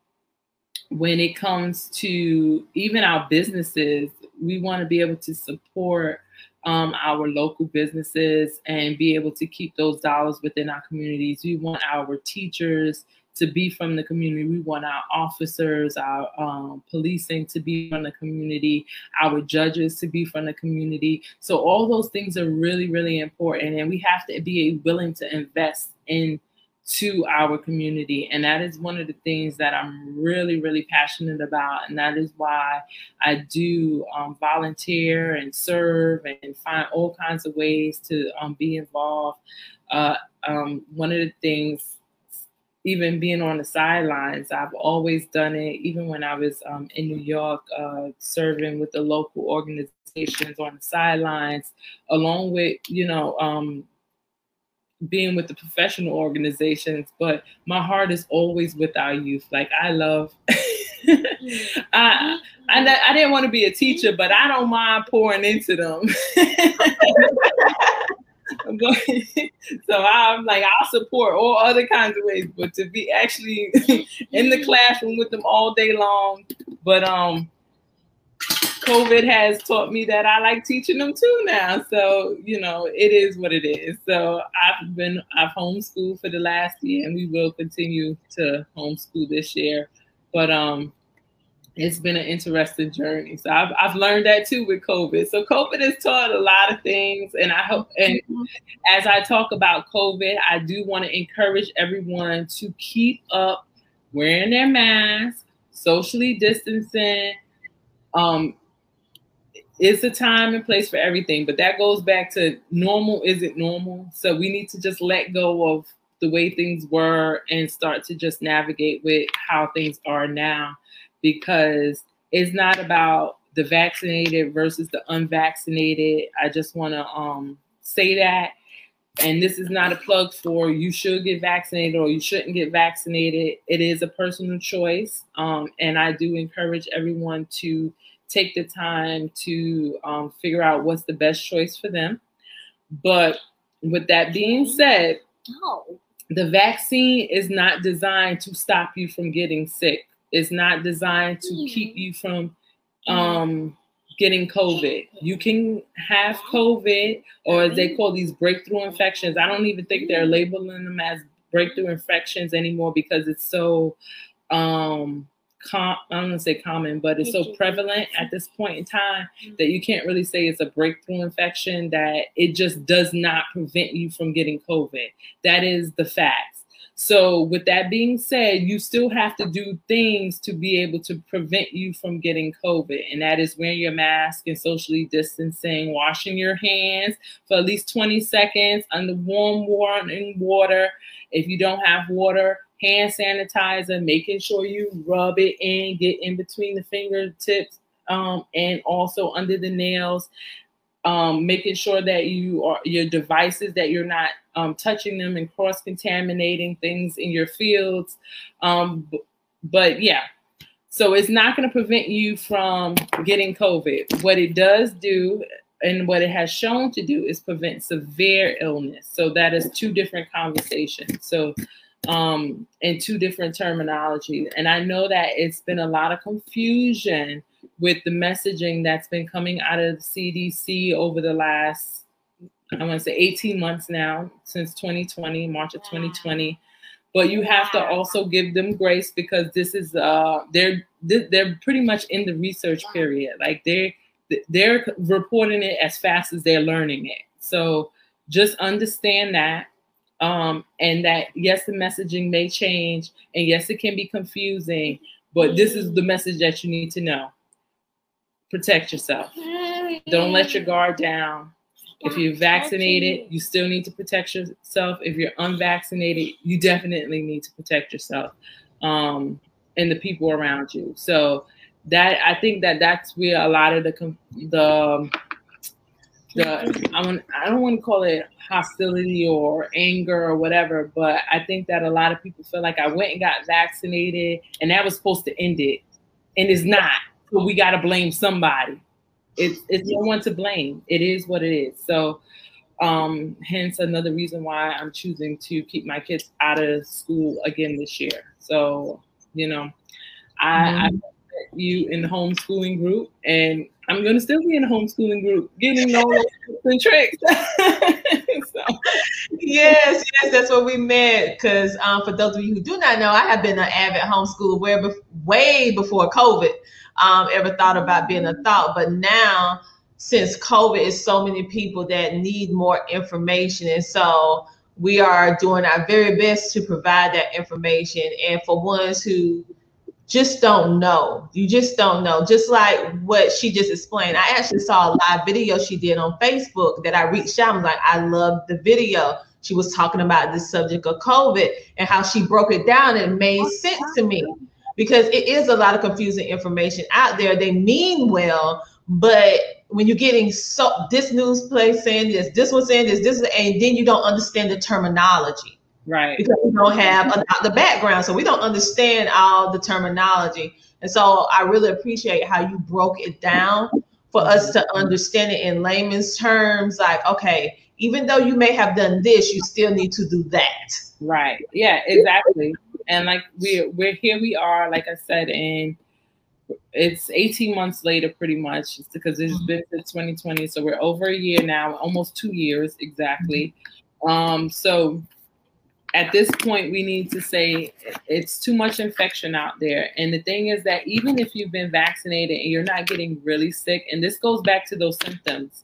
when it comes to even our businesses, we want to be able to support um, our local businesses and be able to keep those dollars within our communities. We want our teachers to be from the community. We want our officers, our um, policing to be from the community, our judges to be from the community. So all those things are really, really important, and we have to be willing to invest in to our community and that is one of the things that i'm really really passionate about and that is why i do um, volunteer and serve and find all kinds of ways to um, be involved uh, um, one of the things even being on the sidelines, I've always done it. Even when I was um, in New York, uh, serving with the local organizations on the sidelines, along with you know um, being with the professional organizations. But my heart is always with our youth. Like I love. [LAUGHS] I, I I didn't want to be a teacher, but I don't mind pouring into them. [LAUGHS] [LAUGHS] so I'm like, I'll support all other kinds of ways, but to be actually [LAUGHS] in the classroom with them all day long. But um, COVID has taught me that I like teaching them too now. So you know, it is what it is. So I've been I've homeschooled for the last year, and we will continue to homeschool this year. But um, it's been an interesting journey. So I've, I've learned that too with COVID. So COVID has taught a lot of things. And I hope, and as I talk about COVID, I do want to encourage everyone to keep up wearing their mask, socially distancing. Um, it's a time and place for everything, but that goes back to normal isn't normal. So we need to just let go of the way things were and start to just navigate with how things are now because it's not about the vaccinated versus the unvaccinated. I just want to um, say that. And this is not a plug for you should get vaccinated or you shouldn't get vaccinated. It is a personal choice. Um, and I do encourage everyone to take the time to um, figure out what's the best choice for them. But with that being said, the vaccine is not designed to stop you from getting sick. It's not designed to keep mm-hmm. you from mm-hmm. um, getting COVID. You can have COVID, or as they mm-hmm. call these breakthrough infections. I don't even think they're labeling them as breakthrough infections anymore because it's so um com- I don't want to say common, but it's so prevalent at this point in time that you can't really say it's a breakthrough infection that it just does not prevent you from getting COVID. That is the facts. So, with that being said, you still have to do things to be able to prevent you from getting COVID. And that is wearing your mask and socially distancing, washing your hands for at least 20 seconds under warm running water. If you don't have water, hand sanitizer, making sure you rub it in, get in between the fingertips um, and also under the nails um, making sure that you are your devices that you're not um, touching them and cross contaminating things in your fields. Um, but yeah, so it's not going to prevent you from getting COVID. What it does do and what it has shown to do is prevent severe illness. So that is two different conversations. So um and two different terminology. And I know that it's been a lot of confusion with the messaging that's been coming out of CDC over the last, I want to say 18 months now, since 2020, March of 2020. But you have to also give them grace because this is uh they're they're pretty much in the research period. Like they they're reporting it as fast as they're learning it. So just understand that um, and that yes, the messaging may change, and yes, it can be confusing, but this is the message that you need to know protect yourself. Don't let your guard down. If you're vaccinated, you still need to protect yourself. If you're unvaccinated, you definitely need to protect yourself um, and the people around you. So that I think that that's where a lot of the the the I I don't want to call it hostility or anger or whatever, but I think that a lot of people feel like I went and got vaccinated and that was supposed to end it, and it's not but we got to blame somebody. It's it's no one to blame. It is what it is. So, um, hence another reason why I'm choosing to keep my kids out of school again this year. So, you know, I, mm-hmm. I you in the homeschooling group, and I'm going to still be in a homeschooling group, getting all and tricks. [LAUGHS] so. Yes, yes, that's what we meant. Because um, for those of you who do not know, I have been an avid homeschooler where way before COVID um, ever thought about being a thought. But now, since COVID, is so many people that need more information, and so we are doing our very best to provide that information. And for ones who just don't know. You just don't know. Just like what she just explained. I actually saw a live video she did on Facebook that I reached out. I'm like, I love the video. She was talking about the subject of COVID and how she broke it down. And it made sense to me because it is a lot of confusing information out there. They mean well, but when you're getting so this news place saying this, this one saying this, this, and then you don't understand the terminology Right. Because we don't have a, the background. So we don't understand all the terminology. And so I really appreciate how you broke it down for us to understand it in layman's terms. Like, okay, even though you may have done this, you still need to do that. Right. Yeah, exactly. And like we're we're here we are, like I said, and it's 18 months later pretty much just because it's mm-hmm. been since 2020. So we're over a year now, almost two years exactly. Um, so at this point, we need to say it's too much infection out there. And the thing is that even if you've been vaccinated and you're not getting really sick, and this goes back to those symptoms,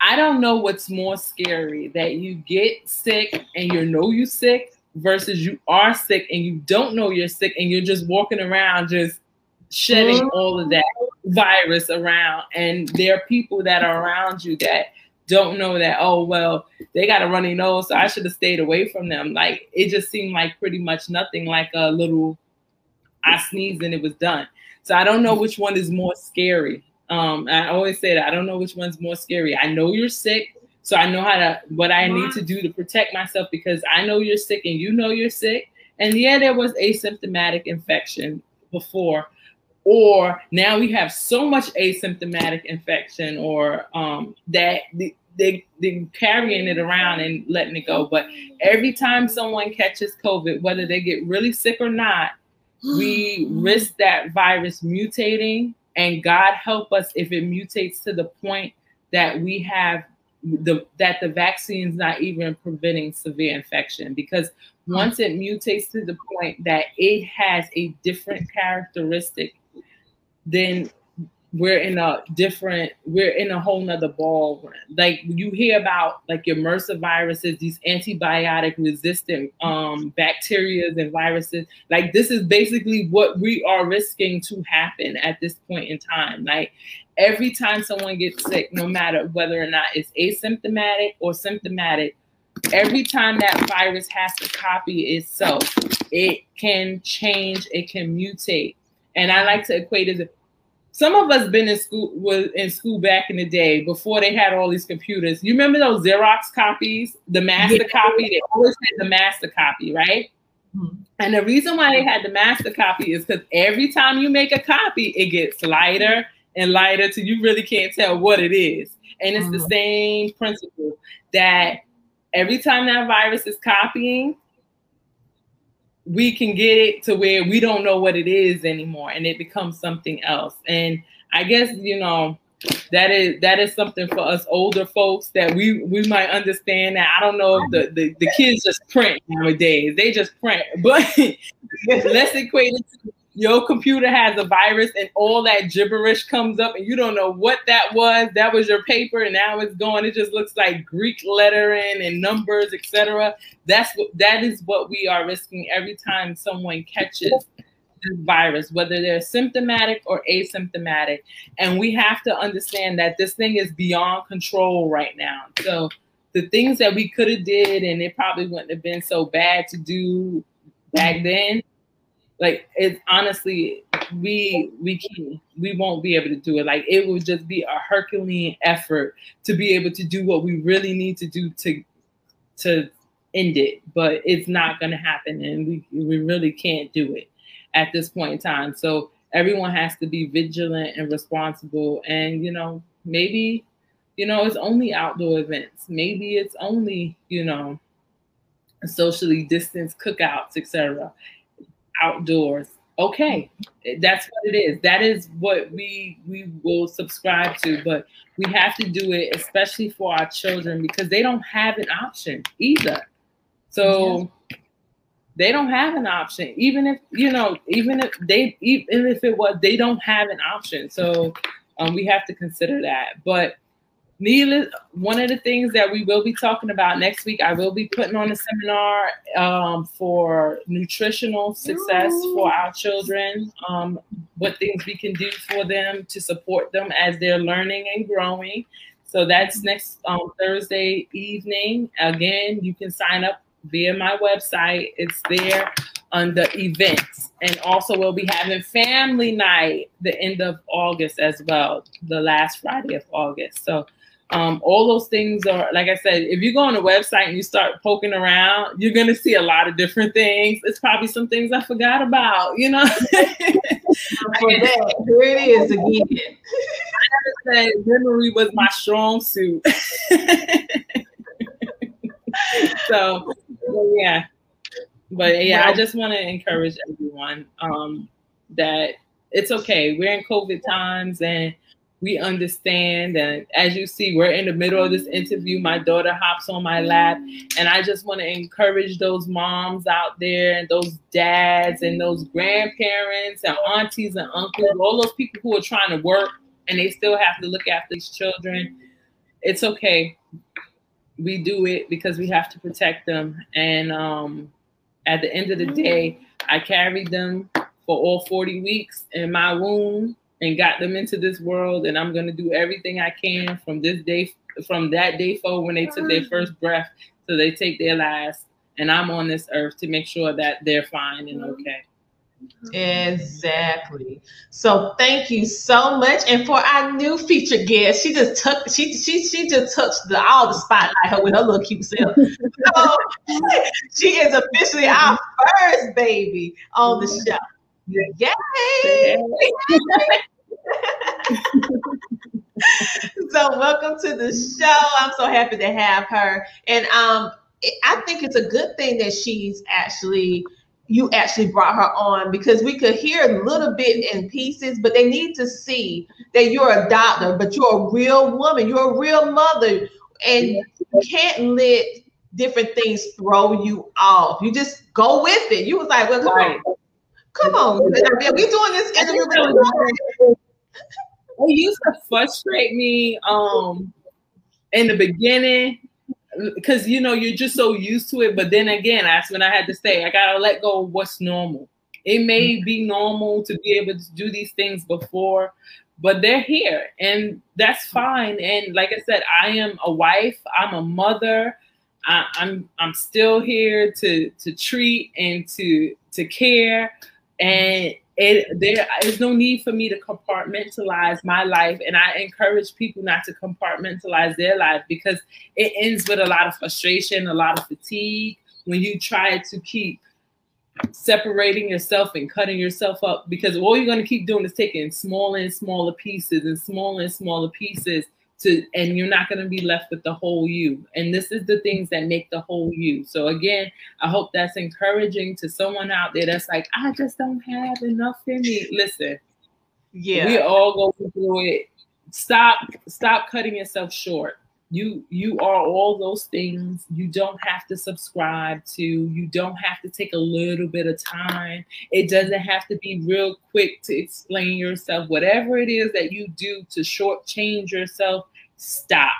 I don't know what's more scary that you get sick and you know you're sick versus you are sick and you don't know you're sick and you're just walking around just shedding mm-hmm. all of that virus around. And there are people that are around you that don't know that, oh, well, they got a runny nose, so I should have stayed away from them. Like it just seemed like pretty much nothing, like a little, I sneezed and it was done. So I don't know which one is more scary. Um, I always say that I don't know which one's more scary. I know you're sick, so I know how to what I need to do to protect myself because I know you're sick and you know you're sick. And yeah, there was asymptomatic infection before, or now we have so much asymptomatic infection or um, that the, they they carrying it around and letting it go. But every time someone catches COVID, whether they get really sick or not, we [GASPS] risk that virus mutating. And God help us if it mutates to the point that we have the that the vaccine's not even preventing severe infection because once it mutates to the point that it has a different characteristic then we're in a different we're in a whole nother ball like you hear about like your MRSA viruses these antibiotic resistant um bacteria and viruses. Like this is basically what we are risking to happen at this point in time. Like every time someone gets sick no matter whether or not it's asymptomatic or symptomatic every time that virus has to copy itself it can change it can mutate and i like to equate it some of us been in school was in school back in the day before they had all these computers. You remember those Xerox copies, the master yeah. copy? They always had the master copy, right? Mm-hmm. And the reason why they had the master copy is because every time you make a copy, it gets lighter and lighter till you really can't tell what it is. And it's mm-hmm. the same principle that every time that virus is copying, we can get it to where we don't know what it is anymore and it becomes something else. And I guess, you know, that is that is something for us older folks that we we might understand that I don't know if the, the, the kids just print nowadays. They just print, [LAUGHS] but [LAUGHS] let's equate it to your computer has a virus and all that gibberish comes up and you don't know what that was. That was your paper and now it's gone. It just looks like greek lettering and numbers etc that's what that is what we are risking every time someone catches this virus whether they're symptomatic or asymptomatic. And we have to understand that this thing is beyond control right now. So the things that we could have did and it probably wouldn't have been so bad to do back then like it's honestly we we can't we won't be able to do it. Like it will just be a herculean effort to be able to do what we really need to do to to end it. But it's not going to happen and we we really can't do it at this point in time. So everyone has to be vigilant and responsible and you know maybe you know it's only outdoor events. Maybe it's only you know socially distanced cookouts etc outdoors. Okay that's what it is. That is what we we will subscribe to but we have to do it especially for our children because they don't have an option either. So they don't have an option even if you know even if they even if it was they don't have an option. So um, we have to consider that but needless one of the things that we will be talking about next week i will be putting on a seminar um, for nutritional success for our children um, what things we can do for them to support them as they're learning and growing. So that's next um, thursday evening. Again you can sign up via my website. It's there under events. And also we'll be having family night the end of august as well the last friday of august. So um, all those things are, like I said, if you go on the website and you start poking around, you're going to see a lot of different things. It's probably some things I forgot about, you know? [LAUGHS] For that, here it is again. I never said memory was my strong suit. [LAUGHS] so, yeah. But yeah, I just want to encourage everyone um, that it's okay. We're in COVID times and we understand. And as you see, we're in the middle of this interview. My daughter hops on my lap. And I just want to encourage those moms out there and those dads and those grandparents and aunties and uncles, all those people who are trying to work and they still have to look after these children. It's okay. We do it because we have to protect them. And um, at the end of the day, I carried them for all 40 weeks in my womb and got them into this world and i'm going to do everything i can from this day from that day forward when they took their mm-hmm. first breath so they take their last and i'm on this earth to make sure that they're fine and mm-hmm. okay Exactly. So thank you so much. And for our new featured guest, she just took she she she just touched the all the spotlight her with her little cute self. [LAUGHS] So [LAUGHS] she is officially our first baby on the mm-hmm. show. Yay! [LAUGHS] [LAUGHS] so welcome to the show. I'm so happy to have her. And um I think it's a good thing that she's actually you actually brought her on because we could hear a little bit in pieces, but they need to see that you're a doctor, but you're a real woman, you're a real mother, and you can't let different things throw you off. You just go with it. You was like, well, come right. on. Come on. [LAUGHS] We doing this interview. It used to frustrate me um in the beginning because you know you're just so used to it. But then again, that's when I had to say I gotta let go of what's normal. It may mm-hmm. be normal to be able to do these things before, but they're here and that's fine. And like I said, I am a wife, I'm a mother. I, I'm I'm still here to to treat and to to care, and it, there is no need for me to compartmentalize my life and i encourage people not to compartmentalize their life because it ends with a lot of frustration a lot of fatigue when you try to keep separating yourself and cutting yourself up because all you're going to keep doing is taking smaller and smaller pieces and smaller and smaller pieces to and you're not going to be left with the whole you. And this is the things that make the whole you. So again i hope that's encouraging to someone out there that's like i just don't have enough in me. Listen yeah. we all go through it. Stop stop cutting yourself short. You you are all those things. You don't have to subscribe to you don't have to take a little bit of time. It doesn't have to be real quick to explain yourself. Whatever it is that you do to shortchange yourself stop.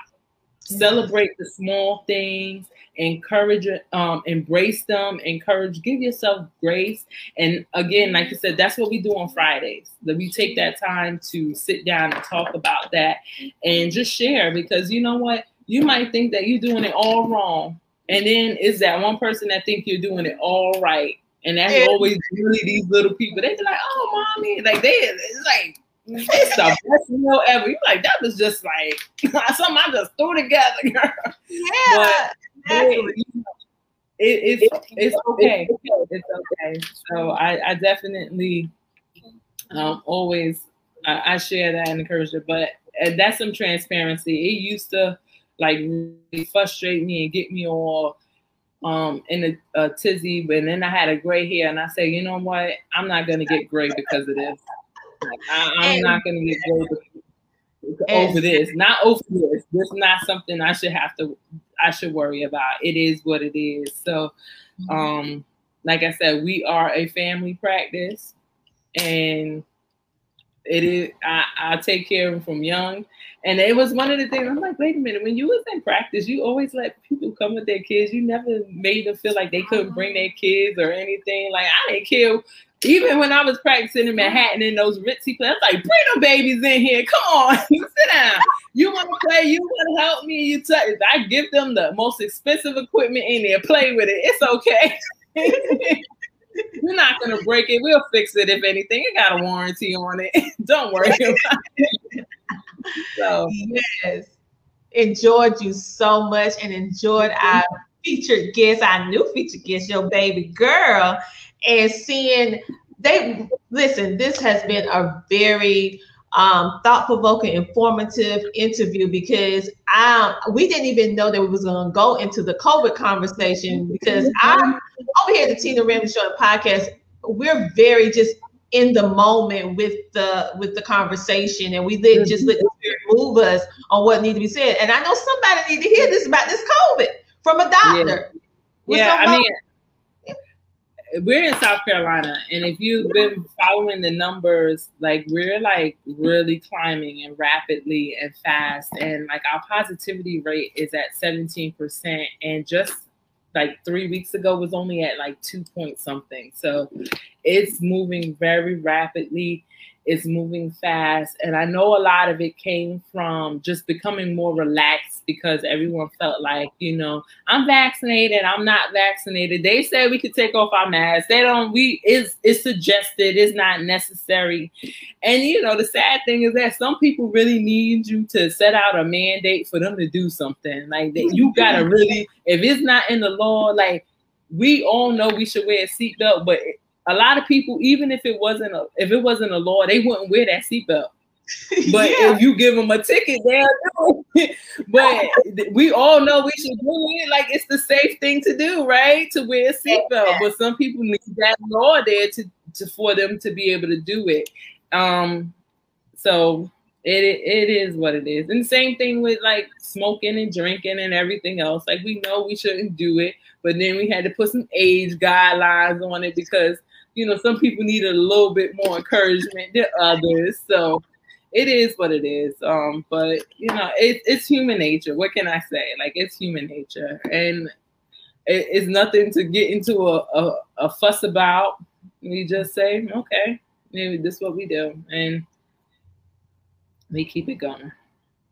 Celebrate the small things encourage um embrace them encourage give yourself grace. And again like i said that's what we do on fridays. That we take that time to sit down and talk about that and just share because you know what? You might think that you're doing it all wrong. And then is that one person that think you're doing it all right. And that's yeah. always really these little people they be like oh mommy. Like they it's like it's the best meal ever. You're like, that was just like [LAUGHS] something I just threw together, girl. Yeah. It, it, it's, it's okay. It's okay. So I, I definitely um, always I, I, share that and encourage it. But that's some transparency. It used to like really frustrate me and get me all um in a, a tizzy, but then I had a gray hair, and I said, you know what? I'm not gonna get gray because of this. Like, I, am not gonna get gray over this. Not over this. This is not something I should have to. I should worry about. It is what it is. So, mm-hmm. um, like I said, we are a family practice, and it is. I, I take care of them from young and it was one of the things I'm like, wait a minute, when you was in practice, you always let people come with their kids. You never made them feel like they couldn't bring their kids or anything. Like I didn't care. Even when I was practicing in Manhattan in those ritzy places, I was like, bring the babies in here. Come on, [LAUGHS] sit down. You want to play? You want to help me? You touch. I give them the most expensive equipment in there. Play with it. It's okay. [LAUGHS] We're not gonna break it. We'll fix it if anything. It got a warranty on it. [LAUGHS] Don't worry about it. So yes, enjoyed you so much and enjoyed our featured guest, our new featured guest, your baby girl, and seeing they listen. This has been a very um, thought-provoking, informative interview because I we didn't even know that we was going to go into the COVID conversation because I over here at the Tina Ramsay Show and podcast, we're very just in the moment with the with the conversation and we let just let the spirit move us on what needs to be said. And I know somebody need to hear this about this COVID from a doctor. Yeah, yeah I mean we're in South Carolina, and if you've been following the numbers, like we're like really climbing and rapidly and fast, and like our positivity rate is at 17%, and just like three weeks ago was only at like two point something. So it's moving very rapidly. It's moving fast. And I know a lot of it came from just becoming more relaxed because everyone felt like, you know, I'm vaccinated, I'm not vaccinated. They said we could take off our masks. They don't, we it's it's suggested, it's not necessary. And you know, the sad thing is that some people really need you to set out a mandate for them to do something. Like that you gotta really, if it's not in the law, like we all know we should wear a seatbelt, but a lot of people, even if it wasn't a if it wasn't a law, they wouldn't wear that seatbelt. [LAUGHS] But yeah. if you give them a ticket, they'll do it. [LAUGHS] but we all know we should do it. Like it's the safe thing to do, right? To wear a seatbelt. But some people need that law there to, to for them to be able to do it. Um, so it it is what it is. And same thing with like smoking and drinking and everything else. Like we know we shouldn't do it, but then we had to put some age guidelines on it because you know, some people need a little bit more encouragement than others. So it is what it is. Um, but you know, it, it's human nature. What can I say? Like it's human nature, and it, it's nothing to get into a, a, a fuss about. We just say, okay, maybe this is what we do, and we keep it going.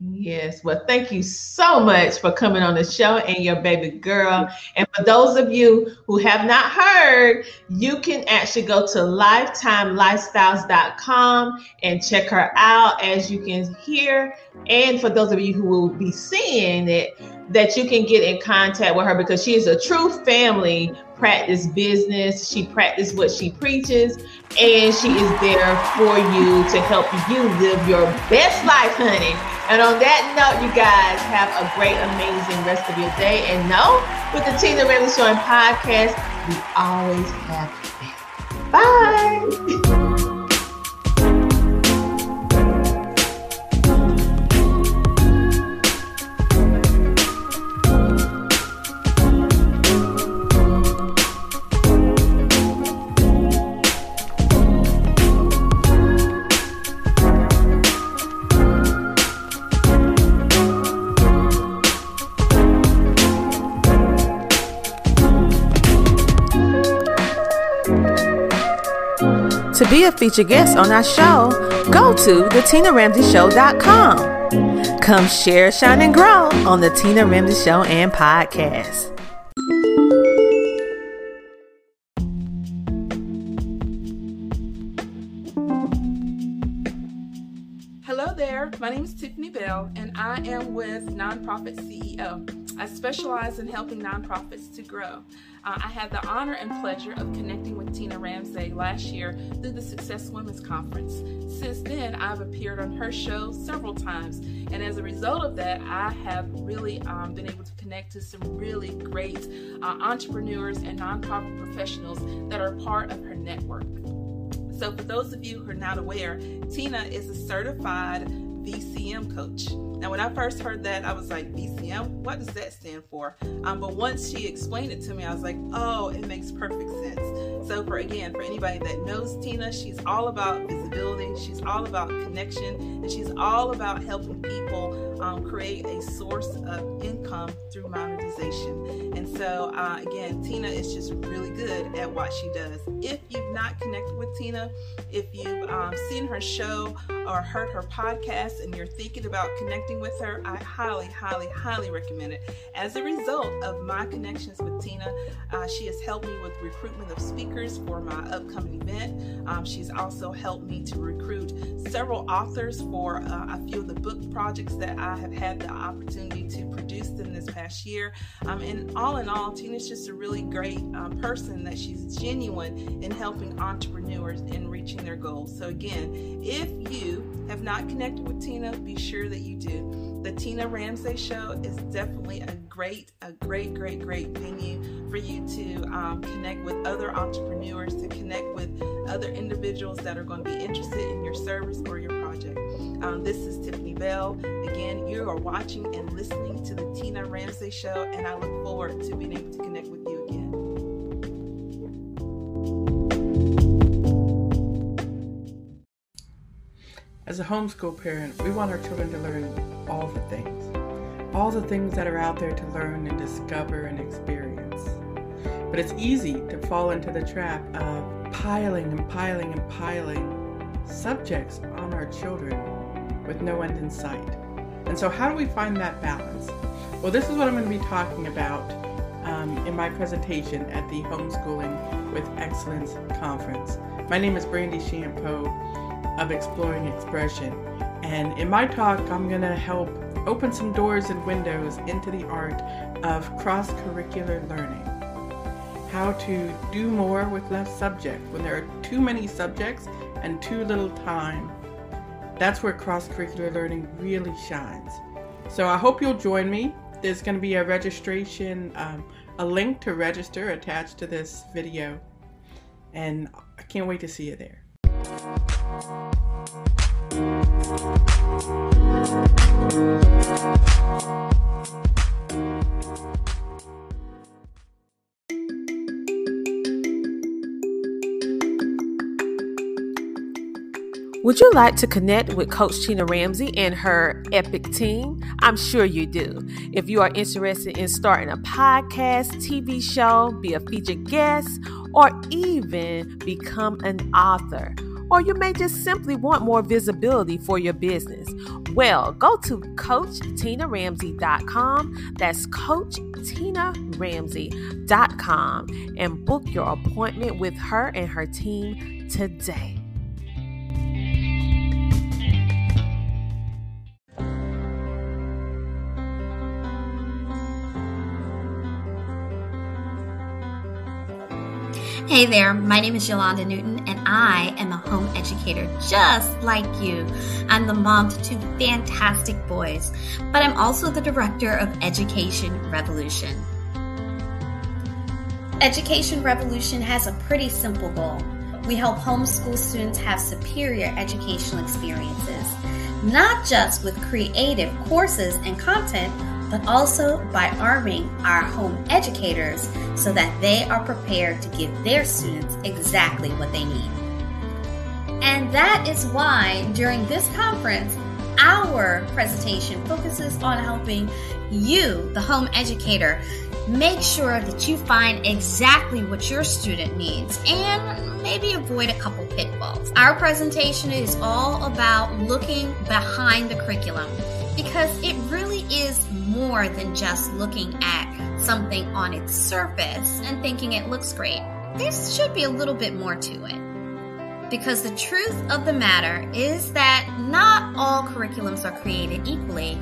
Yes. Well, thank you so much for coming on the show and your baby girl. And for those of you who have not heard, you can actually go to lifetimelifestyles.com and check her out as you can hear. And for those of you who will be seeing it, that you can get in contact with her because she is a true family practice business. She practices what she preaches, and she is there for you to help you live your best life, honey. And on that note, you guys have a great, amazing rest of your day. And know, with the Tina Ramsay Show and podcast, we always have you. Bye. To be a featured guest on our show, go to thetinaramsayshow.com. Come share, shine, and grow on the Tina Ramsay Show and podcast. Hello there, my name is Tiffany Bell, and I am with Nonprofit CEO. I specialize in helping nonprofits to grow. Uh, I had the honor and pleasure of connecting with Tina Ramsay last year through the Success Women's Conference. Since then, I've appeared on her show several times, and as a result of that, I have really um, been able to connect to some really great uh, entrepreneurs and nonprofit professionals that are part of her network. So, for those of you who are not aware, Tina is a certified VCM coach. Now, when I first heard that, I was like, BCM, What does that stand for? Um, but once she explained it to me, I was like, oh, it makes perfect sense. So, for again, for anybody that knows Tina, she's all about visibility, she's all about connection, and she's all about helping people um, create a source of income through monetization. And so, uh, again, Tina is just really good at what she does. If you've not connected with Tina, if you've um, seen her show or heard her podcast and you're thinking about connecting with her, I highly, highly, highly recommend it. As a result of my connections with Tina, uh, she has helped me with recruitment of speakers for my upcoming event. Um, she's also helped me to recruit several authors for uh, a few of the book projects that I have had the opportunity to produce in this past year. Um, and all in all, Tina's just a really great um, person that she's genuine in helping entrepreneurs in reaching their goals. So, again, if you have not connected with Tina, be sure that you do. The Tina Ramsay Show is definitely a great, a great, great, great venue for you to um, connect with other entrepreneurs, to connect with other individuals that are going to be interested in your service or your project. Um, this is Tiffany Bell. Again, you are watching and listening to the Tina Ramsay Show, and I look forward to being able to connect with you again. As a homeschool parent, we want our children to learn all the things, all the things that are out there to learn and discover and experience. But it's easy to fall into the trap of piling and piling and piling subjects on our children with no end in sight. And so, how do we find that balance? Well, this is what I'm going to be talking about um, in my presentation at the Homeschooling with Excellence Conference. My name is Brandy Shampoo of Exploring Expression, and in my talk, I'm going to help open some doors and windows into the art of cross curricular learning. How to do more with less subject when there are too many subjects and too little time. That's where cross curricular learning really shines. So I hope you'll join me. There's going to be a registration, um, a link to register attached to this video, and I can't wait to see you there. Would you like to connect with Coach Tina Ramsay and her epic team? I'm sure you do. If you are interested in starting a podcast, TV show, be a featured guest, or even become an author, or you may just simply want more visibility for your business. Well, go to CoachTinaRamsay.com. That's CoachTinaRamsay.com and book your appointment with her and her team today. Hey there, my name is Yolanda Newton, and I am a home educator just like you. I'm the mom to two fantastic boys, but I'm also the director of Education Revolution. Education Revolution has a pretty simple goal. We help homeschool students have superior educational experiences, not just with creative courses and content but also by arming our home educators so that they are prepared to give their students exactly what they need. And that is why during this conference, our presentation focuses on helping you, the home educator, make sure that you find exactly what your student needs and maybe avoid a couple pitfalls. Our presentation is all about looking behind the curriculum because it really is more than just looking at something on its surface and thinking it looks great. There should be a little bit more to it. Because the truth of the matter is that not all curriculums are created equally,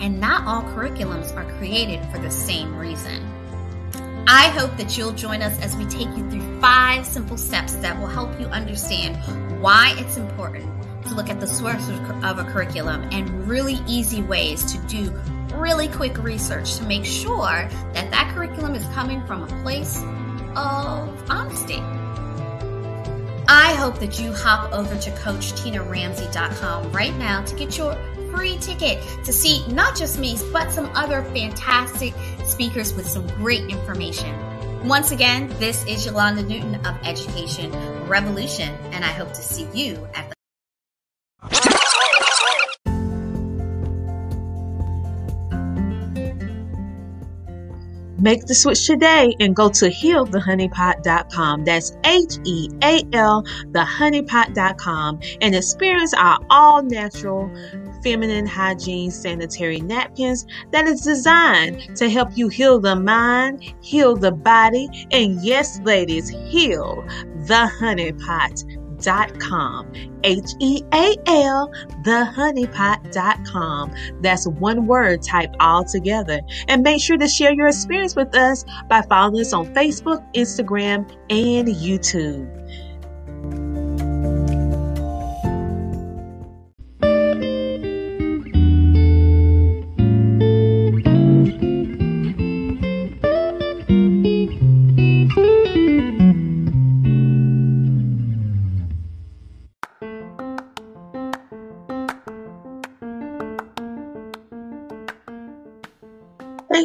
and not all curriculums are created for the same reason. I hope that you'll join us as we take you through five simple steps that will help you understand why it's important to look at the source of a curriculum and really easy ways to do really quick research to make sure that that curriculum is coming from a place of honesty. I hope that you hop over to CoachTinaRamsay.com right now to get your free ticket to see not just me, but some other fantastic speakers with some great information. Once again, this is Yolanda Newton of Education Revolution, and I hope to see you at the Make the switch today and go to healthehoneypot.com. That's H E A L, thehoneypot.com, and experience our all natural feminine hygiene sanitary napkins that is designed to help you heal the mind, heal the body, and yes, ladies, heal the honeypot honeypot.com. H E A L, thehoneypot.com. That's one word type all together. And make sure to share your experience with us by following us on Facebook, Instagram, and YouTube.